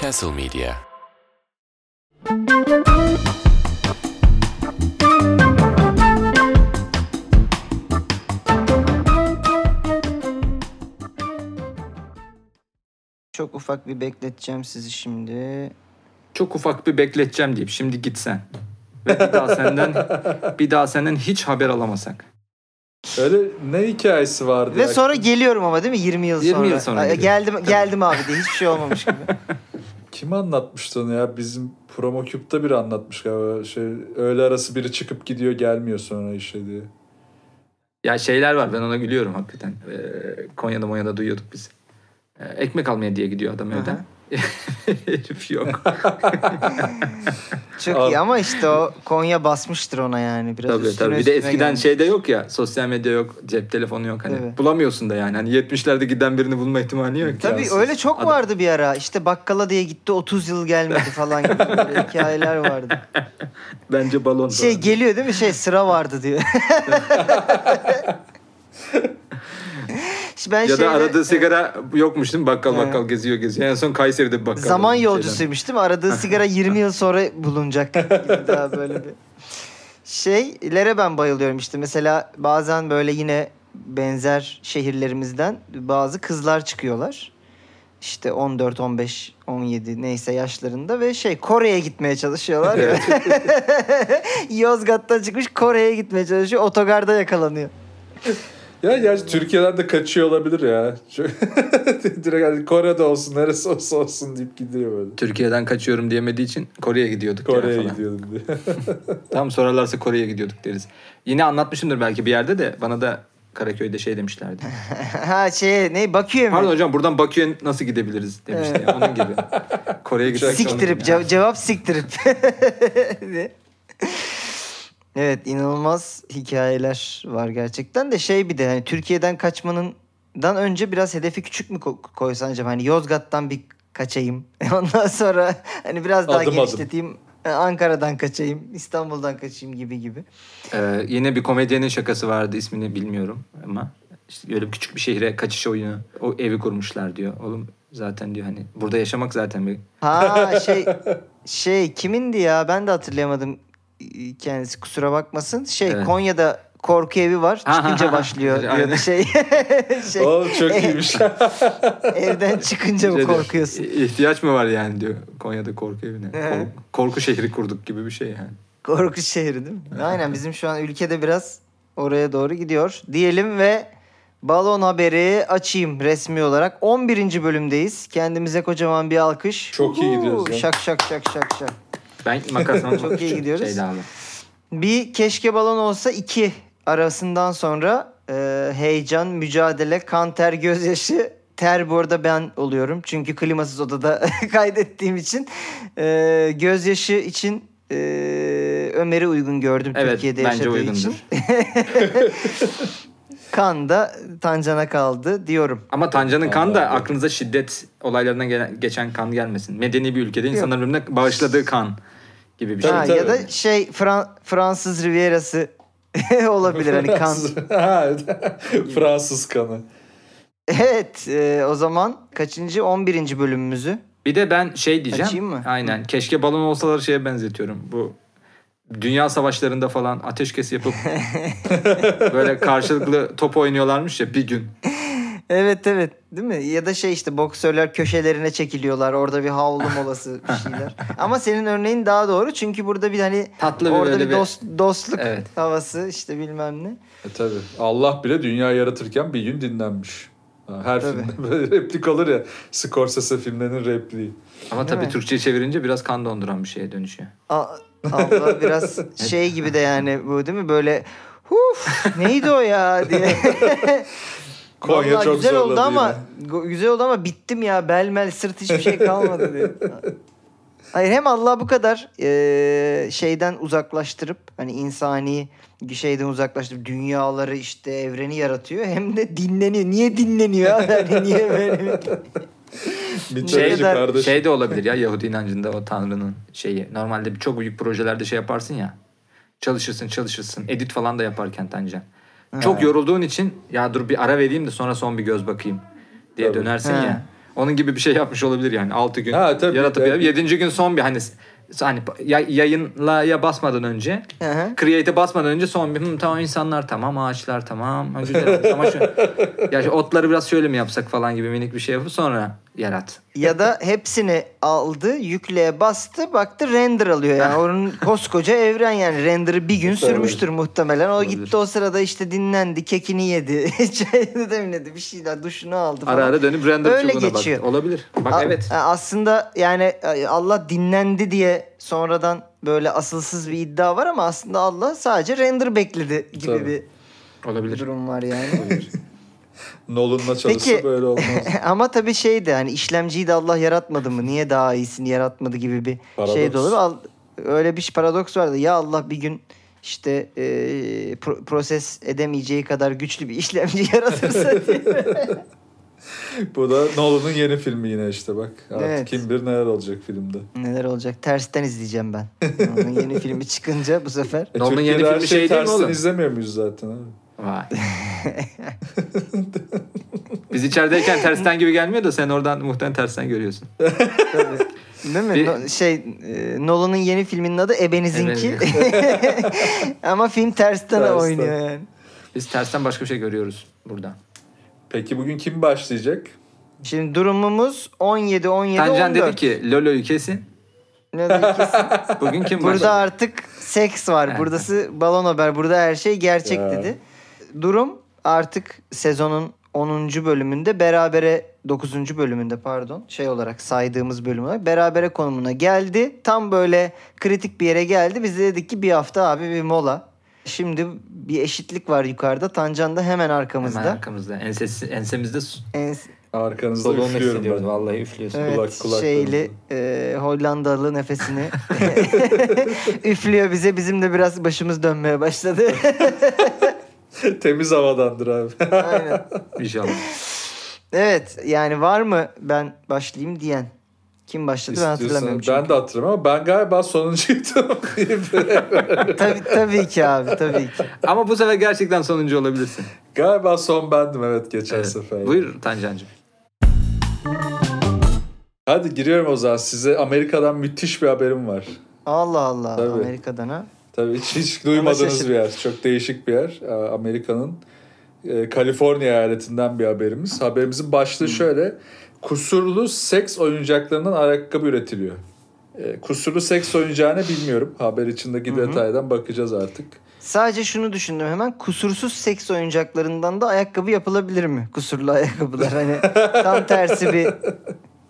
Castle Media. Çok ufak bir bekleteceğim sizi şimdi. Çok ufak bir bekleteceğim deyip şimdi gitsen. Ve bir daha senden bir daha senden hiç haber alamasak. Öyle ne hikayesi vardı Ve ya? sonra geliyorum ama değil mi 20 yıl 20 sonra. yıl sonra Ay, geldim geldim abi diye hiçbir şey olmamış gibi. Kim anlatmıştı onu ya? Bizim Promo Cube'da biri anlatmış galiba. Şey, öğle arası biri çıkıp gidiyor gelmiyor sonra işe diye. Ya şeyler var ben ona gülüyorum hakikaten. Ee, Konya'da Monya'da duyuyorduk biz. Ee, ekmek almaya diye gidiyor adam evden. Herif yok. Çok iyi ama işte o Konya basmıştır ona yani biraz tabii üstüne tabii. Bir de eskiden gelmiş. şeyde yok ya. Sosyal medya yok. Cep telefonu yok. Hani Tabii. bulamıyorsun da yani. Hani 70'lerde giden birini bulma ihtimali yok. Tabii İmkansız. öyle çok Adam- vardı bir ara. İşte bakkala diye gitti 30 yıl gelmedi falan gibi böyle hikayeler vardı. Bence balon. Şey var. geliyor değil mi? Şey sıra vardı diyor. İşte ben ya şeyde- da aradığı sigara yokmuş değil mi? Bakkal Evet. bakkal geziyor geziyor. En son Kayseri'de bir bakkal. Zaman yolcusuymuş değil mi? Aradığı sigara 20 yıl sonra bulunacak daha böyle bir. Şeylere ben bayılıyorum işte. Mesela bazen böyle yine benzer şehirlerimizden bazı kızlar çıkıyorlar. İşte 14, 15, 17 neyse yaşlarında ve şey Kore'ye gitmeye çalışıyorlar. Yozgat'tan çıkmış Kore'ye gitmeye çalışıyor. Otogarda yakalanıyor. Ya gerçi Türkiye'den de kaçıyor olabilir ya. Direkt hani Kore'de olsun neresi olsa olsun deyip gidiyor böyle. Türkiye'den kaçıyorum diyemediği için Kore'ye gidiyorduk. Kore'ye falan. gidiyordum diye. Tam sorarlarsa Kore'ye gidiyorduk deriz. Yine anlatmışımdır belki bir yerde de bana da Karaköy'de şey demişlerdi. ha şey ne Bakü'ye mi? Pardon hocam buradan Bakü'ye nasıl gidebiliriz demişti. Onun gibi. Kore'ye gitmek Siktirip cev- cevap siktirip. Evet inanılmaz hikayeler var gerçekten de şey bir de hani Türkiye'den kaçmanın dan önce biraz hedefi küçük mü ko- koysan acaba hani Yozgat'tan bir kaçayım. Ondan sonra hani biraz daha Adım adım. genişleteyim. e, Ankara'dan kaçayım, İstanbul'dan kaçayım gibi gibi. Ee, yine bir komedyenin şakası vardı ismini bilmiyorum ama işte öyle küçük bir şehre kaçış oyunu o evi kurmuşlar diyor. Oğlum zaten diyor hani burada yaşamak zaten bir Ha şey şey kimindi ya ben de hatırlayamadım kendisi kusura bakmasın. Şey Evet. Konya'da korku evi var. Çıkınca başlıyor diyordu şey. şey Oğlum çok iyiymiş. evden çıkınca mı korkuyorsun? "İ- ihtiyaç mı var yani diyor Konya'da korku evine. Kork- korku şehri kurduk gibi bir şey yani. Korku şehri değil mi? Aynen bizim şu an ülkede biraz oraya doğru gidiyor. Diyelim ve balon haberi açayım resmi olarak. 11. bölümdeyiz. Kendimize kocaman bir alkış. Çok iyi gidiyoruz ya. Şak şak şak şak şak. Ben makasla Çok iyi gidiyoruz. Şey lazım. Bir keşke balon olsa iki arasından sonra e, heyecan, mücadele, kan, ter, gözyaşı. Ter bu arada ben oluyorum. Çünkü klimasız odada kaydettiğim için. E, gözyaşı için e, Ömer'i uygun gördüm Evet Türkiye'de yaşadığı uygundur. için. kan da Tancan'a kaldı diyorum. Ama Tancan'ın kan da aklınıza şiddet olaylarından gelen, geçen kan gelmesin. Medeni bir ülkede insanların birbirine bağışladığı kan gibi bir şey. Ha, tabii. ya da şey Fran- Fransız Riviera'sı olabilir hani kan. Fransız kanı. Evet e, o zaman kaçıncı 11. bölümümüzü Bir de ben şey diyeceğim. Açayım mı? Aynen. Keşke balon olsalar şeye benzetiyorum. Bu dünya savaşlarında falan ateşkes yapıp böyle karşılıklı top oynuyorlarmış ya bir gün. Evet evet değil mi? Ya da şey işte boksörler köşelerine çekiliyorlar. Orada bir havlu molası bir şeyler. Ama senin örneğin daha doğru. Çünkü burada bir hani Tatlı bir orada böyle bir bir- dost, dostluk Evet. havası işte bilmem ne. E tabi. Allah bile dünya yaratırken bir gün dinlenmiş. Her Tabii. filmde böyle replik olur ya. Scorsese filmlerinin repliği. Ama Değil tabii mi? Türkçe çevirince biraz kan donduran bir şeye dönüşüyor. A- Allah biraz şey gibi de yani bu değil mi? Böyle huf neydi o ya diye. Konya Vallahi çok güzel oldu ama yine. güzel oldu ama bittim ya belmel sırt hiçbir şey kalmadı diye. Hayır hem Allah bu kadar eee, şeyden uzaklaştırıp hani insani şeyden uzaklaştırıp dünyaları işte evreni yaratıyor hem de dinleniyor. Niye dinleniyor? Yani niye böyle bir- kadar- kardeşim. Şey de olabilir ya Yahudi inancında o tanrının şeyi. Normalde bir- çok büyük projelerde şey yaparsın ya. Çalışırsın çalışırsın. Edit falan da yaparken Tancan. Çok yorulduğun için ya dur bir ara vereyim de sonra son bir göz bakayım diye Tabii. dönersin Ha. ya. Onun gibi bir şey yapmış olabilir yani. 6 gün Ha, tabii, yaratıp tabii. 7. gün son bir hani hani ya, yayınlaya basmadan önce hı. Create'e basmadan önce son bir "Hı, tamam insanlar tamam ağaçlar tamam ha, güzel ama şu, ya şu otları biraz şöyle mi yapsak falan gibi minik bir şey yapıp sonra yarat. Ya da hepsini aldı, yükleye bastı, baktı render alıyor. Yani onun koskoca evren yani render'ı bir gün sürmüştür muhtemelen. O Olabilir. gitti o sırada işte dinlendi, kekini yedi, çayını demledi, bir şeyler duşunu aldı falan. Ara ara dönüp render Öyle çubuğuna geçiyor. baktı. Olabilir. Bak A- evet. Aslında yani Allah dinlendi diye sonradan böyle asılsız bir iddia var ama aslında Allah sadece render bekledi gibi Tabii. bir Olabilir. durum var yani. Nolan'la çalışsa Peki- böyle olmaz. Ama tabii şey de hani işlemciyi de Allah yaratmadı mı? Niye daha iyisini yaratmadı gibi bir Paradoks. şey de olur. Al- Öyle bir paradoks vardı. Ya Allah bir gün işte e, pro- proses edemeyeceği kadar güçlü bir işlemci yaratırsa diye. Bu da Nolan'ın yeni filmi yine işte bak. Artık Evet. kim bilir neler olacak filmde. Neler olacak? Tersten izleyeceğim ben. Onun yeni filmi çıkınca bu sefer. E, Nolan'ın yeni filmi şey şey değil mi oğlum? izlemiyor muyuz zaten abi? Vay. Biz içerideyken tersten gibi gelmiyor da sen oradan muhtemelen tersten görüyorsun. Tabii. Değil mi? Bir- No- şey e, Nolan'ın yeni filminin adı Ebenizinki. Ama film tersten, Tersten. oynuyor yani. Biz tersten başka bir şey görüyoruz burada. Peki bugün kim başlayacak? Şimdi durumumuz 17 17 Tancan 14. dedi ki Lolo'yu kesin. Ne dedi ki? Bugün kim Burada başlayacak? artık seks var. Evet. Buradası balon haber. Burada her şey gerçek Ya. dedi. Durum artık sezonun 10. bölümünde berabere 9. bölümünde pardon şey olarak saydığımız bölüm olarak berabere konumuna geldi. Tam böyle kritik bir yere geldi. Biz de dedik ki bir hafta abi bir mola. Şimdi bir eşitlik var yukarıda. Tancan da hemen arkamızda. Hemen arkamızda. Ensesi, ensemizde su- En- Arkanızda soluğunu üflüyorum ben. Vallahi üflüyorsun. Evet, Kulak- kulaklarımızda. şeyli e, Hollandalı nefesini üflüyor bize. Bizim de biraz başımız dönmeye başladı. Temiz havadandır abi. Aynen. İnşallah. Evet yani var mı ben başlayayım diyen? Kim başladı ben hatırlamıyorum İstiyorsan- çünkü. Ben de hatırlamıyorum ama ben galiba sonuncuydum. tabii, tabii ki abi tabii ki. Ama bu sefer gerçekten sonuncu olabilirsin. galiba son bendim evet geçen Evet. sefer. Buyur Tancancığım. Hadi giriyorum o zaman. Size Amerika'dan müthiş bir haberim var. Allah Allah Tabii. Amerika'dan ha. Tabii hiç, hiç duymadığınız bir yer. Çok değişik bir yer. Ee, Amerika'nın e, Kaliforniya eyaletinden bir haberimiz. Haberimizin başlığı şöyle. Kusurlu seks oyuncaklarından ayakkabı üretiliyor. E, kusurlu seks oyuncağı ne bilmiyorum. Haber içindeki detaydan bakacağız artık. Sadece şunu düşündüm hemen kusursuz seks oyuncaklarından da ayakkabı yapılabilir mi? Kusurlu ayakkabılar hani tam tersi bir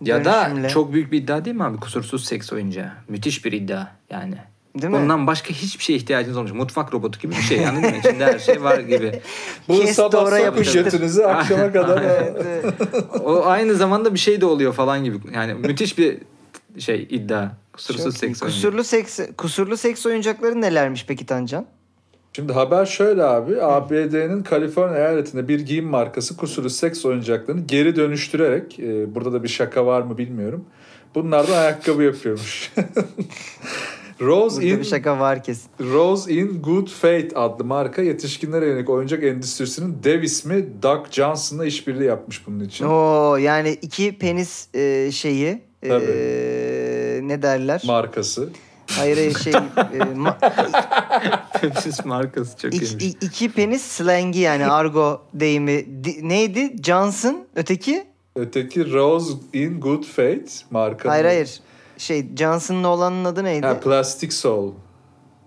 Ya da dönüşümle. çok büyük bir iddia değil mi abi? Kusursuz seks oyuncağı. Müthiş bir iddia yani. Değil mi? Bundan başka hiçbir şeye ihtiyacınız olmuş. Mutfak robotu gibi bir şey anladın mı? İçinde her şey var gibi. Bu Kes sabah yapıştır. götünüzü akşama kadar. Evet, evet. O aynı zamanda bir şey de oluyor falan gibi. Yani müthiş bir şey iddia. Kusursuz Çok seks oyuncağı. kusurlu seks kusurlu seks oyuncakları nelermiş peki Tancan? Şimdi haber şöyle abi. ABD'nin Kaliforniya eyaletinde bir giyim markası kusurlu seks oyuncaklarını geri dönüştürerek e, burada da bir şaka var mı bilmiyorum. Bunlardan ayakkabı yapıyormuş. Rose Burada in bir şaka var kesin. Rose in Good Faith adlı marka yetişkinlere yönelik oyuncak endüstrisinin dev ismi Doug Johnson'la işbirliği yapmış bunun için. Oo yani iki penis e, şeyi e, ne derler? Markası. hayır hayır şey e, ma- Pepsi markası çok iki, iyiymiş. i- iki penis slangi yani argo deyimi Di- neydi? Johnson öteki? Öteki Rose in Good Faith marka. Hayır hayır. Şey Johnson'ın olanın adı neydi? Ha, Plastic Soul.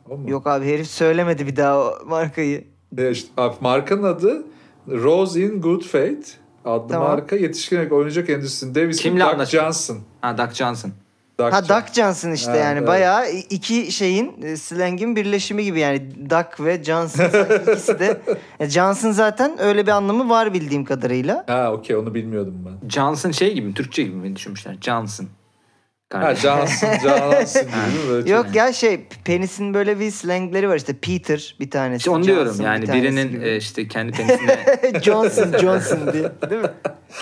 O mu? Yok abi herif söylemedi bir daha o markayı. E işte, abi, markanın adı Rose in Good Faith adlı Tamam. marka yetişkin oyuncak endüstrisinin dev ismi Kimle anlaşıyor? Johnson. Ha Doug Johnson. Doug Ha. Duck Johnson işte Evet, yani evet. bayağı iki şeyin e, slangin birleşimi gibi yani Duck ve Johnson ikisi de. E, Johnson zaten öyle bir anlamı var bildiğim kadarıyla. Ha okey onu bilmiyordum ben. Johnson şey gibi? Türkçe gibi mi düşünmüşler? Johnson. Ha Kardeş. Johnson, Johnson gibi? Böyle Yok çok- ya şey penisin böyle bir slangleri var işte Peter bir tanesi. İşte onu diyorum Johnson yani bir tanesi birinin gibi. e, işte kendi penisine Johnson Johnson diye değil mi?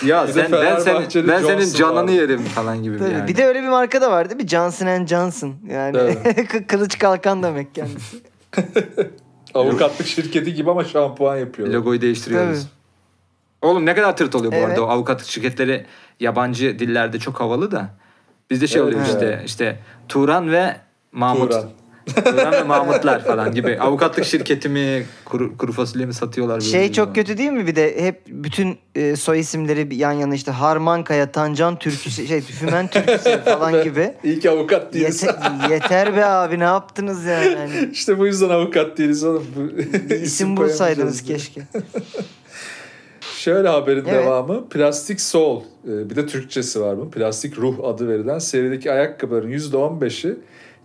ya Bir de sen ben senin Fenerbahçe'de ben senin Johnson canını vardı. yerim falan gibi Tabii. yani. Bir de öyle bir marka da var değil mi? Johnson and Johnson. Yani kı- kılıç kalkan demek kendisi. Avukatlık şirketi gibi ama şampuan yapıyorlar. logoyu değiştiriyoruz. Oğlum ne kadar tırt oluyor bu Evet. arada o avukatlık şirketleri yabancı dillerde çok havalı da. Bizde şey oluyor evet. işte işte Turan ve Mahmut. Turan. Turan ve Mahmutlar falan gibi. Avukatlık şirketi mi kuru, kuru fasulye mi satıyorlar böyle Şey çok zaman. kötü değil mi bir de hep bütün e, soy isimleri yan yana işte Harmankaya, Tancan Türküsü, şey Fümen Türküsü falan gibi. İyi ki avukat değiliz. Yeter, yeter be abi ne yaptınız yani? Hani işte bu yüzden avukat değiliz oğlum. Bu bir isim bulsaydınız keşke. Şöyle haberin Evet. devamı. Plastik Soul. e, Bir de Türkçesi var bunun. Plastik Ruh adı verilen serideki ayakkabıların %15'i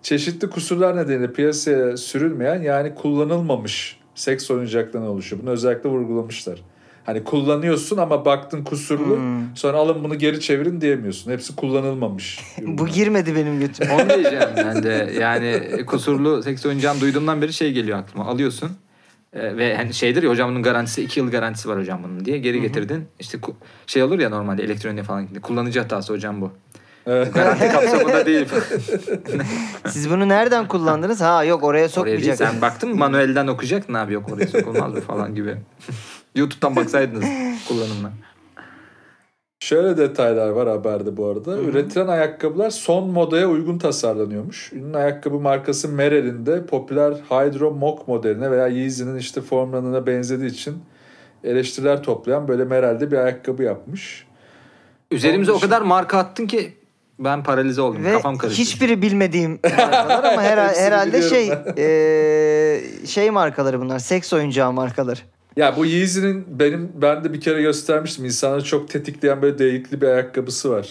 çeşitli kusurlar nedeniyle piyasaya sürülmeyen yani kullanılmamış seks oyuncaklarından oluşuyor. Bunu özellikle vurgulamışlar. Hani kullanıyorsun ama baktın kusurlu Hmm. sonra alın bunu geri çevirin diyemiyorsun. Hepsi kullanılmamış. Bu girmedi benim götüme. Onu diyeceğim ben de. Yani kusurlu seks oyuncağını duyduğumdan beri şey geliyor aklıma. Alıyorsun e, ve hani şeydir ya hocam bunun garantisi 2 yıl garantisi var hocam bunun diye geri getirdin. İşte şey olur ya normalde elektronik falan kullanıcı hatası hocam bu. Evet. Garanti kapsamında değil. Siz bunu nereden kullandınız? Ha yok oraya Oraya sokmayacak. Sen baktın mı manuelden okuyacak ne abi yok oraya sokulmaz falan gibi. YouTube'dan baksaydınız kullanımına. Şöyle detaylar var haberde bu arada. Üretilen ayakkabılar son modaya uygun tasarlanıyormuş. Ünlü ayakkabı markası Merrell'in de popüler Hydro Mock modeline veya Yeezy'nin işte formlarına benzediği için eleştiriler toplayan böyle Merrell'de bir ayakkabı yapmış. Üzerimize Onun o kadar marka attın ki ben paralize oldum. Ve Kafam karıştı. hiçbiri bilmediğim markalar ama Hepsini herhalde şey e, şey markaları bunlar. Seks oyuncağı markaları. Ya bu Yeezy'nin benim ben de bir kere göstermiştim. İnsanları çok tetikleyen böyle delikli bir ayakkabısı var.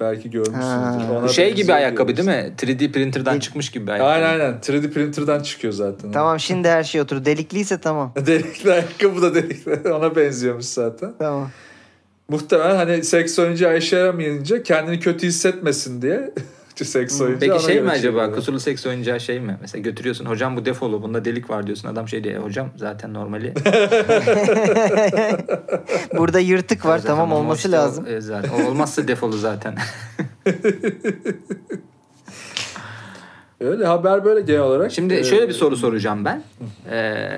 Belki görmüşsünüzdür. Ona şey gibi ayakkabı değil mi? 3D printer'dan Değil. çıkmış gibi bir ayakkabı. Aynen aynen. 3D printer'dan çıkıyor zaten. Tamam şimdi her şey oturdu. Delikliyse tamam. Delikli ayakkabı da delikli. Ona benziyormuş zaten. Tamam. Muhtemelen hani seks oyuncağı işe yaramayınca kendini kötü hissetmesin diye seks oyuncağı Peki şey mi acaba çeviriyorlar. kusurlu seks oyuncağı şey mi? Mesela götürüyorsun hocam bu defolu bunda delik var diyorsun adam şey diyor "E, hocam zaten normali. Burada yırtık var Zaten tamam ama olması işte o- lazım. e, zaten. O olmazsa defolu zaten. Öyle haber böyle genel olarak. Şimdi Ee, şöyle bir soru soracağım ben. Ee,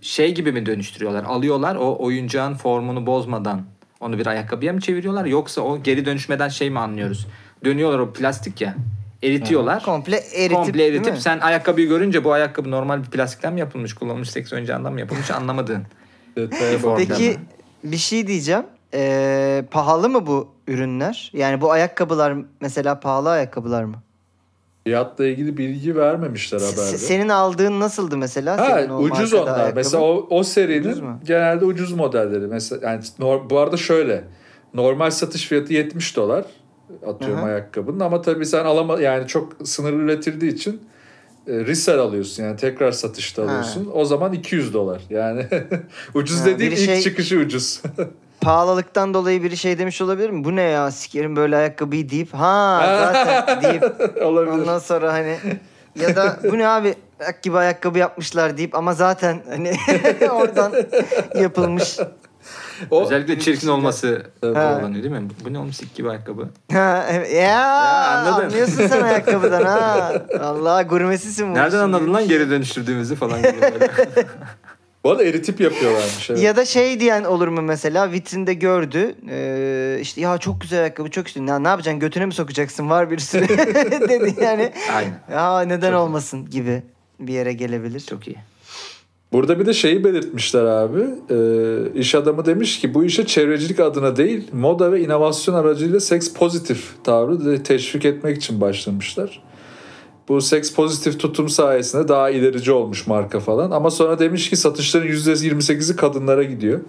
şey gibi mi dönüştürüyorlar? Alıyorlar o oyuncağın formunu bozmadan onu bir ayakkabıya mı çeviriyorlar? Yoksa o geri dönüşmeden şey mi anlıyoruz? Dönüyorlar o plastik ya. Eritiyorlar. Komple eritip, komple eritip sen ayakkabıyı görünce bu ayakkabı normal bir plastikten mi yapılmış, kullanılmış seks oyuncağından mı yapılmış. Form. Peki bir şey diyeceğim. Ee, pahalı mı bu ürünler? Yani bu ayakkabılar mesela pahalı ayakkabılar mı? Fiyatla ilgili bilgi vermemişler S- haberde. senin aldığın nasıldı mesela? Ha, Senin o ucuz onlar. ayakkabı? Mesela o, o serinin Ucuz mu? genelde ucuz modelleri. Mesela yani bu arada şöyle. Normal satış fiyatı 70 dolar atıyorum Aha. ayakkabının ama tabii sen alama yani çok sınırlı üretildiği için e, resell alıyorsun yani tekrar satışta Ha. alıyorsun. O zaman 200 dolar. Yani ucuz Ha, dediğim biri ilk şey- çıkışı ucuz. Pahalılıktan dolayı biri şey demiş olabilir mi? Bu ne ya sikerim böyle ayakkabıyı deyip ha zaten deyip Olabilir. ondan sonra hani ya da bu ne abi gibi ayakkabı yapmışlar deyip ama zaten hani oradan yapılmış. O- Özellikle çirkin olması bağlanıyor değil mi? Bu ne oğlum sik gibi ayakkabı. Ha, evet. ya, anladın. anlıyorsun sen ayakkabıdan ha. Allah gurmesisin bu. Nereden anladın lan geri dönüştürdüğümüzü falan gibi. Bu arada eritip yapıyorlarmış. Evet. Ya da şey diyen olur mu mesela vitrinde gördü ee, işte ya çok güzel ayakkabı çok güzel ya ne yapacaksın götüne mi sokacaksın var bir sürü dedi yani Aynen. ya neden Çok iyi. olmasın gibi bir yere gelebilir. Çok iyi. Burada bir de şeyi belirtmişler abi. Ee, iş adamı demiş ki bu işe çevrecilik adına değil moda ve inovasyon aracıyla seks pozitif tavrı teşvik etmek için başlamışlar. Bu seks pozitif tutum sayesinde daha ilerici olmuş marka falan. Ama sonra demiş ki satışların %28'i kadınlara gidiyor.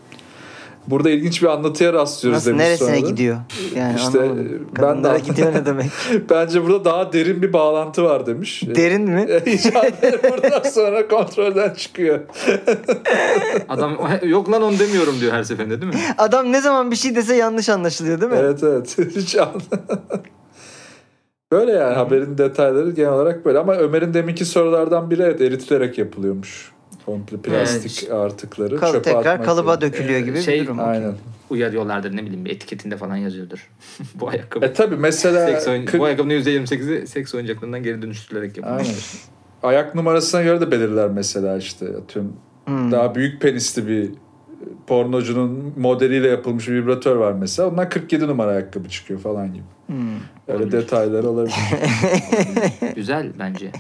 Burada ilginç bir anlatıya rastlıyoruz Nasıl demiş neresine sonra da. gidiyor? Yani İşte, anlamadım. ben de gidiyor ne demek? Bence burada daha derin bir bağlantı var demiş. Derin mi? İcadet buradan sonra kontrolden çıkıyor. Adam yok lan onu demiyorum diyor her seferinde değil mi? Adam ne zaman bir şey dese yanlış anlaşılıyor değil mi? Evet evet. Hiç Böyle yani haberin detayları genel olarak böyle. Ama Ömer'in deminki sorulardan biri evet eritilerek yapılıyormuş. Komple plastik artıkları Kal- çöpe tekrar atmak kalıba yerine. dökülüyor gibi Şey- bir durum. Aynen. Uyarıyorlardır ne bileyim bir etiketinde falan yazıyordur. bu ayakkabı. E tabi mesela seks oyun- kırk- Bu ayakkabının %28'i seks oyuncaklarından geri dönüştürülerek yapılmış. Aynen. ayak numarasına göre de belirler mesela işte atıyorum Hmm. daha büyük penisli bir pornocunun modeliyle yapılmış bir vibratör var mesela. Ondan 47 numara ayakkabı çıkıyor falan gibi. Hmm. Öyle detaylar olabilir. Güzel bence.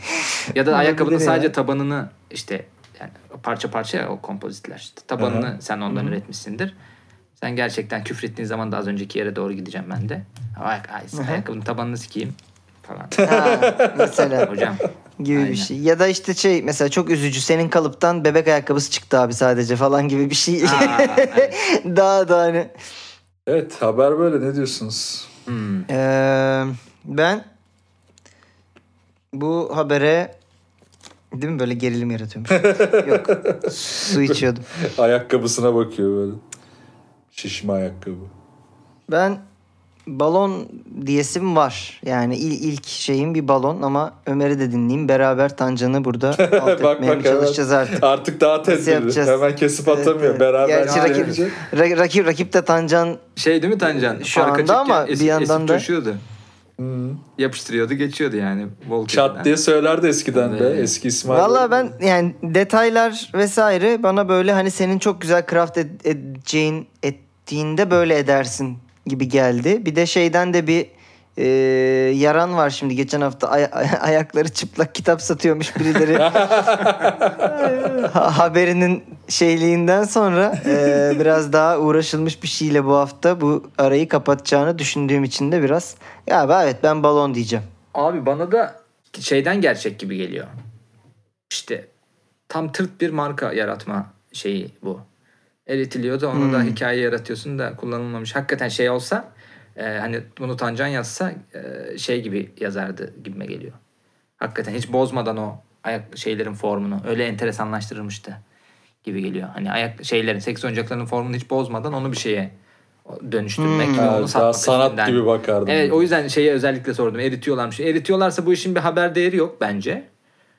Ya da ayakkabının ya. sadece tabanını işte yani parça parça ya o kompozitler. Tabanını Aha. sen ondan üretmişsindir. Sen gerçekten küfrettiğin zaman da az önceki yere doğru gideceğim ben de. Ayak, ay, ayakkabının tabanını sikeyim falan. Ha, mesela Hocam gibi Aynen. bir şey. Ya da işte şey mesela çok üzücü senin kalıptan bebek ayakkabısı çıktı abi sadece falan gibi bir şey. Aa, evet. daha da hani. evet haber böyle ne diyorsunuz? Hmm. Ee, ben bu habere değil mi böyle gerilim yaratıyormuş. Yok. Su içiyordum. Ayakkabısına bakıyor böyle. Şişme ayakkabı. Ben balon diyesim var. Yani il, ilk şeyim bir balon ama Ömer'i de dinleyeyim. Beraber Tancan'ı burada alt bak etmeye bak çalışacağız hemen, artık. artık daha tedbirli. Hemen kesip atamıyor. evet. Beraber Gerçi rakip, rakip, rakip de Tancan Şey değil mi Tancan? Şu anda ama es- bir yandan esip da- coşuyordu. Hı. Yapıştırıyordu geçiyordu yani. Vol Çat diye söylerdi eskiden. Evet. Eski İsmail. Valla ben yani detaylar vesaire bana böyle hani senin çok güzel craft ed- edeceğin ettiğinde böyle edersin gibi geldi. Bir de şeyden de bir e, yaran var şimdi geçen hafta ay- ay- ayakları çıplak kitap satıyormuş birileri Ha- haberinin şeyliğinden sonra e, biraz daha uğraşılmış bir şeyle bu hafta bu arayı kapatacağını düşündüğüm için de biraz ya evet ben balon diyeceğim. Abi bana da şeyden gerçek gibi geliyor. İşte tam tırt bir marka yaratma şeyi bu. Eritiliyor da onu da Hmm. hikaye yaratıyorsun da kullanılmamış. Hakikaten şey olsa e, hani bunu Tancan yazsa e, şey gibi yazardı gibime geliyor. Hakikaten hiç bozmadan o ayak şeylerin formunu öyle enteresanlaştırılmıştı gibi geliyor. Hani ayak şeylerin seks oyuncaklarının formunu hiç bozmadan onu bir şeye dönüştürmek Hmm. ve Ha, onu satmak daha sanat gibi bakardım. Evet o yüzden şeye özellikle sordum. Eritiyorlarmış. Eritiyorlarsa bu işin bir haber değeri yok bence.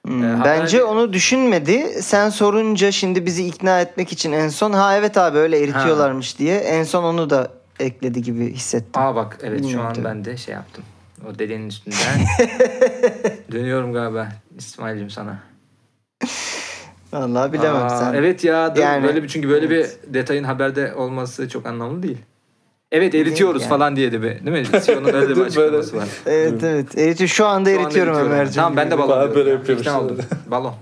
Hmm, Ee, haber- Bence onu düşünmedi. Sen sorunca şimdi bizi ikna etmek için en son ha evet abi öyle eritiyorlarmış diye en son onu da ekledi gibi hissettim. Aa bak evet şu Bilmiyorum an tabii. ben de şey yaptım. O dediğinin üstünden. Dönüyorum galiba İsmail'cim sana. Vallahi bilemem Aa, sen. Evet ya dur, Yani- böyle bir çünkü böyle Evet. bir detayın haberde olması çok anlamlı değil. Evet eritiyoruz yani. falan diye de bir değil mi? Sion'un öyle bir açıklaması var. Evet evet. Eritiyor. Şu anda Şu eritiyorum Ömerciğim. Tamam ben de balon Ben diyorum böyle ya. yapıyorum İkna işte. oldum. Balon.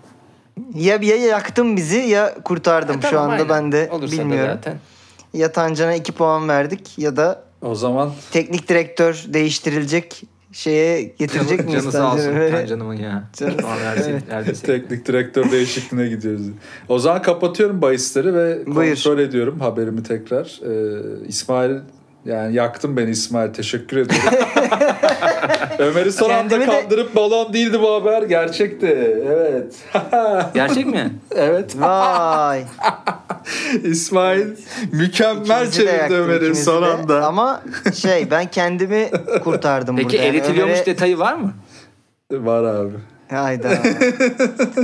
Ya, ya yaktın bizi ya kurtardım. Şu tamam, anda aynen. ben de Olursa da bilmiyorum. zaten. Ya Tancan'a 2 puan verdik ya da O zaman teknik direktör değiştirilecek şeye getirecek miyiz? canı sağ olsun? Böyle- Tancan'ımın ya. Canı- Evet. teknik direktör değişikliğine gidiyoruz. O zaman kapatıyorum bahisleri ve Buyur. kontrol ediyorum haberimi tekrar. Ee, İsmail yani yaktın beni İsmail teşekkür ediyorum. Ömer'i son anda Kendimi de- kandırıp balon değildi bu haber gerçekti. Evet. Gerçek mi? evet. Vay. İsmail mükemmel İkimizi de çevirdi Ömer'i ikimizi son de. anda. Ama şey ben kendimi kurtardım Peki burada. Yani eritiliyormuş Ömer'e- detayı var mı? Var abi. Hayda.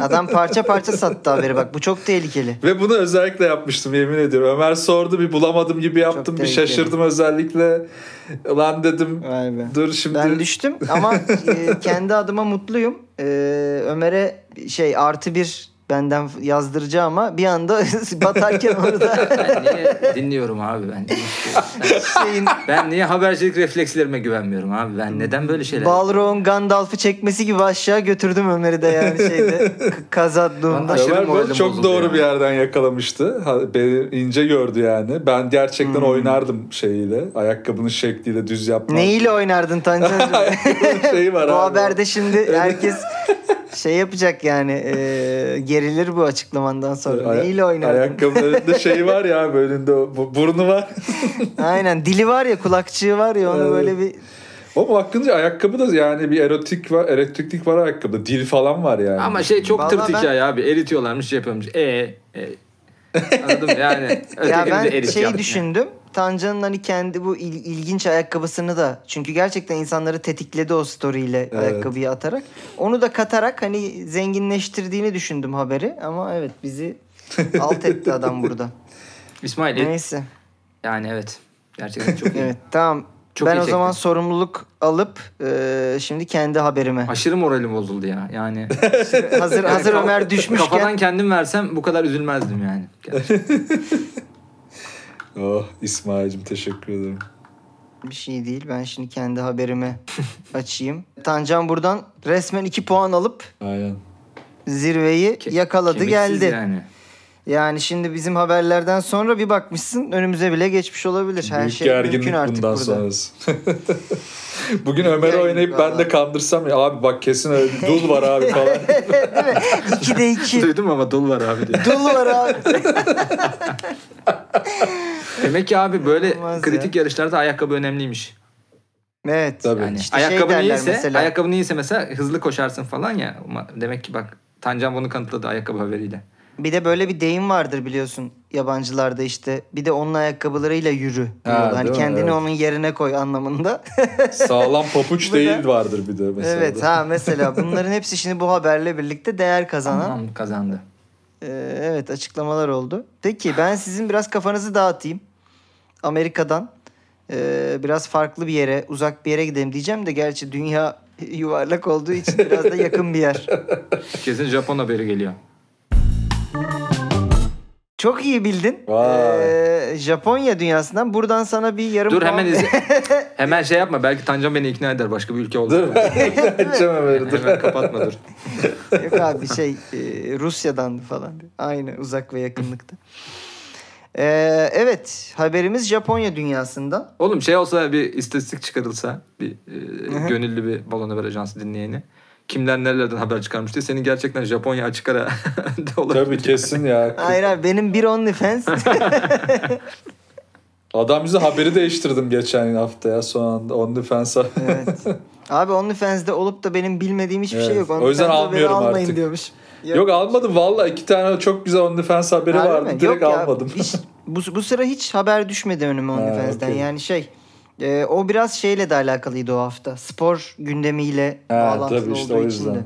Adam parça parça sattı haberi bak bu çok tehlikeli. Ve bunu özellikle yapmıştım yemin ediyorum. Ömer sordu bir bulamadım gibi yaptım. Bir tehlikeli. şaşırdım özellikle. Lan dedim dur şimdi. Ben düştüm ama e, kendi adıma mutluyum. E, Ömer'e şey artı bir benden yazdıracağı ama bir anda batarken orada Ben niye dinliyorum abi ben? Ben, şeyin ben niye habercilik reflekslerime güvenmiyorum abi? Ben neden böyle şeyler? Balrog'un Gandalf'ı çekmesi gibi aşağı götürdüm Ömer'i de yani şeyde k- kazadığında. Aşırı Ömer çok doğru ya. bir yerden yakalamıştı. Beni ince gördü yani. Ben gerçekten Hmm. oynardım şeyiyle. Ayakkabının şekliyle düz yapmam. Neyle oynardın Tancancığım? Ayakkabının şeyi var bu abi. haberde şimdi herkes şey yapacak yani e, gerilir bu açıklamandan sonra. Ay- Neyle oynardın? Ayakkabının önünde şeyi var ya önünde burnu var. Aynen dili var ya kulakçığı var ya onu Evet. böyle bir Ama bakınca ayakkabı da yani bir erotik var, elektriklik var ayakkabıda. Dil falan var yani. Ama şey çok Vallahi tırt ben- hikaye abi. Eritiyorlarmış şey yapıyormuş. E, e. Anladım yani. ya ben şeyi yaptım. Tancan'ın hani kendi bu il- ilginç ayakkabısını da çünkü gerçekten insanları tetikledi o story'yle Evet. ayakkabıyı atarak. Onu da katarak hani zenginleştirdiğini düşündüm haberi ama evet bizi alt etti adam burada. İsmail e- Neyse. yani evet. Gerçekten çok iyi. Evet tamam. Çok ben o zaman sorumluluk alıp e, şimdi kendi haberime. Aşırı moralim bozuldu ya. Yani hazır hazır Yani Ömer kaf- düşmüşken Kafadan kendim versem bu kadar üzülmezdim yani. Oh İsmail'cim teşekkür ederim. Bir şey değil. Ben şimdi kendi haberimi açayım. Tancan buradan resmen 2 puan alıp Aynen. zirveyi Ke- yakaladı kemiksiz geldi. Yani. Yani şimdi bizim haberlerden sonra bir bakmışsın önümüze bile geçmiş olabilir. Her Büyük şey mümkün gerginlik artık bundan burada. sonrası. Bugün Ömer'i gerginlik oynayıp ben de kandırsam ya abi bak kesin öyle bir dul var abi falan. 2'de 2. Duydum ama dolu var abi diye. Dolu var abi. Demek ki abi böyle Olmaz kritik yarışlarda ayakkabı önemliymiş. evet. Tabii. Yani İşte şey ayakkabın derler iyiyse, mesela. ayakkabın iyiyse mesela hızlı koşarsın falan ya. Demek ki bak Tancan bunu kanıtladı ayakkabı haberiyle. Bir de böyle bir deyim vardır biliyorsun yabancılarda işte. Bir de onun ayakkabılarıyla yürü Ha. Hani kendini Evet. onun yerine koy anlamında. Sağlam papuç da- değil vardır bir de mesela. evet ha mesela bunların hepsi şimdi bu haberle birlikte değer kazanan Tamam kazandı. Ee, evet açıklamalar oldu. Peki ben sizin biraz kafanızı dağıtayım. Amerika'dan ee, biraz farklı bir yere, uzak bir yere gidelim diyeceğim de gerçi dünya yuvarlak olduğu için biraz da yakın bir yer. Kesin Japon haberi geliyor. Çok iyi bildin. Vay. Ee, Japonya dünyasından buradan sana bir yarım Dur puan- hemen izle. hemen şey yapma. Belki Tancan beni ikna eder. Başka bir ülke Dur oldu. Açacağım Ömer'i dur. hemen kapatma dur. Yok abi şey e, Rusya'dan falan. Aynı uzak ve yakınlıkta. Ee, evet haberimiz Japonya dünyasından. Oğlum şey olsa bir istatistik çıkarılsa bir e, gönüllü bir balon haber ajansı dinleyeni. Kimler nerelerden haber çıkarmış diye senin gerçekten Japonya açık ara önde olabilir. Tabii kesin ya. Hayır abi benim bir OnlyFans Adam bize haberi değiştirdim geçen hafta ya son anda. OnlyFans'a. Evet. Abi OnlyFans'de olup da benim bilmediğim hiçbir şey Evet. yok. O yüzden OnlyFans'da almıyorum almayın artık. diyormuş. Yok almadım valla iki tane çok güzel OnlyFans haberi Harbi vardı. mi? Direkt Yok ya, almadım. hiç- bu, bu sıra hiç haber düşmedi önüme OnlyFans'den. okey. Yani şey e, o biraz şeyle de alakalıydı o hafta. Spor gündemiyle Ha, bağlantılı tabii işte olduğu o için yüzden. de.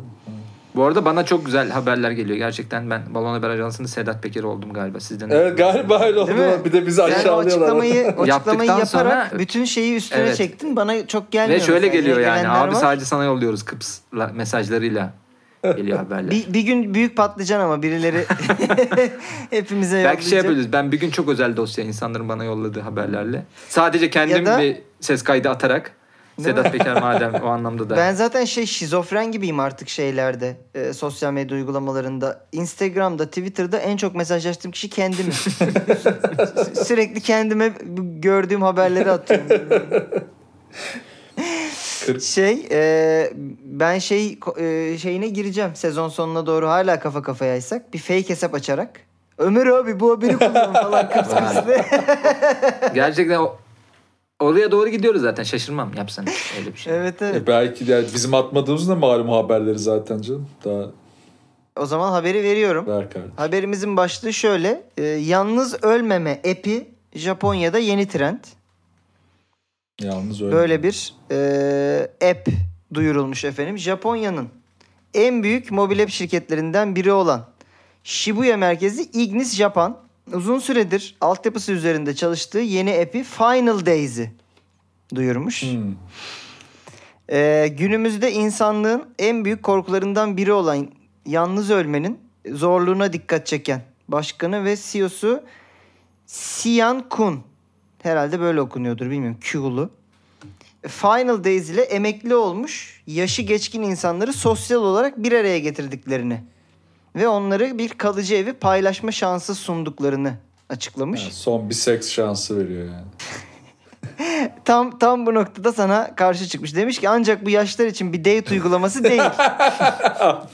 Bu arada bana çok güzel haberler geliyor. Gerçekten ben balon haber ajansının Sedat Peker oldum galiba sizden. Evet galiba öyle oldu. Bir de bizi o aşağılıyorlar. açıklamayı, açıklamayı yaparak sonra- bütün şeyi üstüne Evet. çektin. Bana çok gelmiyor. Ve şöyle mesela. geliyor yani. Abi var. sadece sana yolluyoruz Kıps'la mesajlarıyla geliyor haberler. Bir, bir gün büyük patlıcan ama birileri hepimize Belki şey yollayacak. yapabiliriz. Ben bir gün çok özel dosya insanların bana yolladığı haberlerle. Sadece kendim da- bir ses kaydı atarak Sedat Peker madem o anlamda da. Ben zaten şey şizofren gibiyim artık şeylerde. e, sosyal medya uygulamalarında. Instagram'da, Twitter'da en çok mesajlaştığım kişi kendimim. Sü- Sürekli kendime gördüğüm haberleri atıyorum. Şey e, ben şey e, şeyine gireceğim sezon sonuna doğru hala kafa kafayaysak bir fake hesap açarak Ömer abi bu haberi kullan falan kıpkırmızı. Gerçekten o, oraya doğru gidiyoruz zaten. Şaşırmam yapsan öyle bir şey. evet evet. E belki de bizim atmadığımız da malum haberleri zaten canım. Daha O zaman haberi veriyorum. ver kardeşim. Haberimizin başlığı şöyle. e, yalnız ölmeme app'i Japonya'da yeni trend. Yalnız öyle. Böyle bir e, app duyurulmuş efendim. Japonya'nın en büyük mobil app şirketlerinden biri olan Shibuya merkezi Ignis Japan uzun süredir altyapısı üzerinde çalıştığı yeni app'i Final Days'i duyurmuş. Hmm. Ee, günümüzde insanlığın en büyük korkularından biri olan yalnız ölmenin zorluğuna dikkat çeken başkanı ve CEO'su Sian Kun. Herhalde böyle okunuyordur bilmiyorum. Q'lu. Final Days ile emekli olmuş yaşı geçkin insanları sosyal olarak bir araya getirdiklerini ve onları bir kalıcı evi paylaşma şansı sunduklarını açıklamış. Yani son bir seks şansı veriyor yani. Tam tam bu noktada sana karşı çıkmış. Demiş ki ancak bu yaşlar için bir date uygulaması değil. ah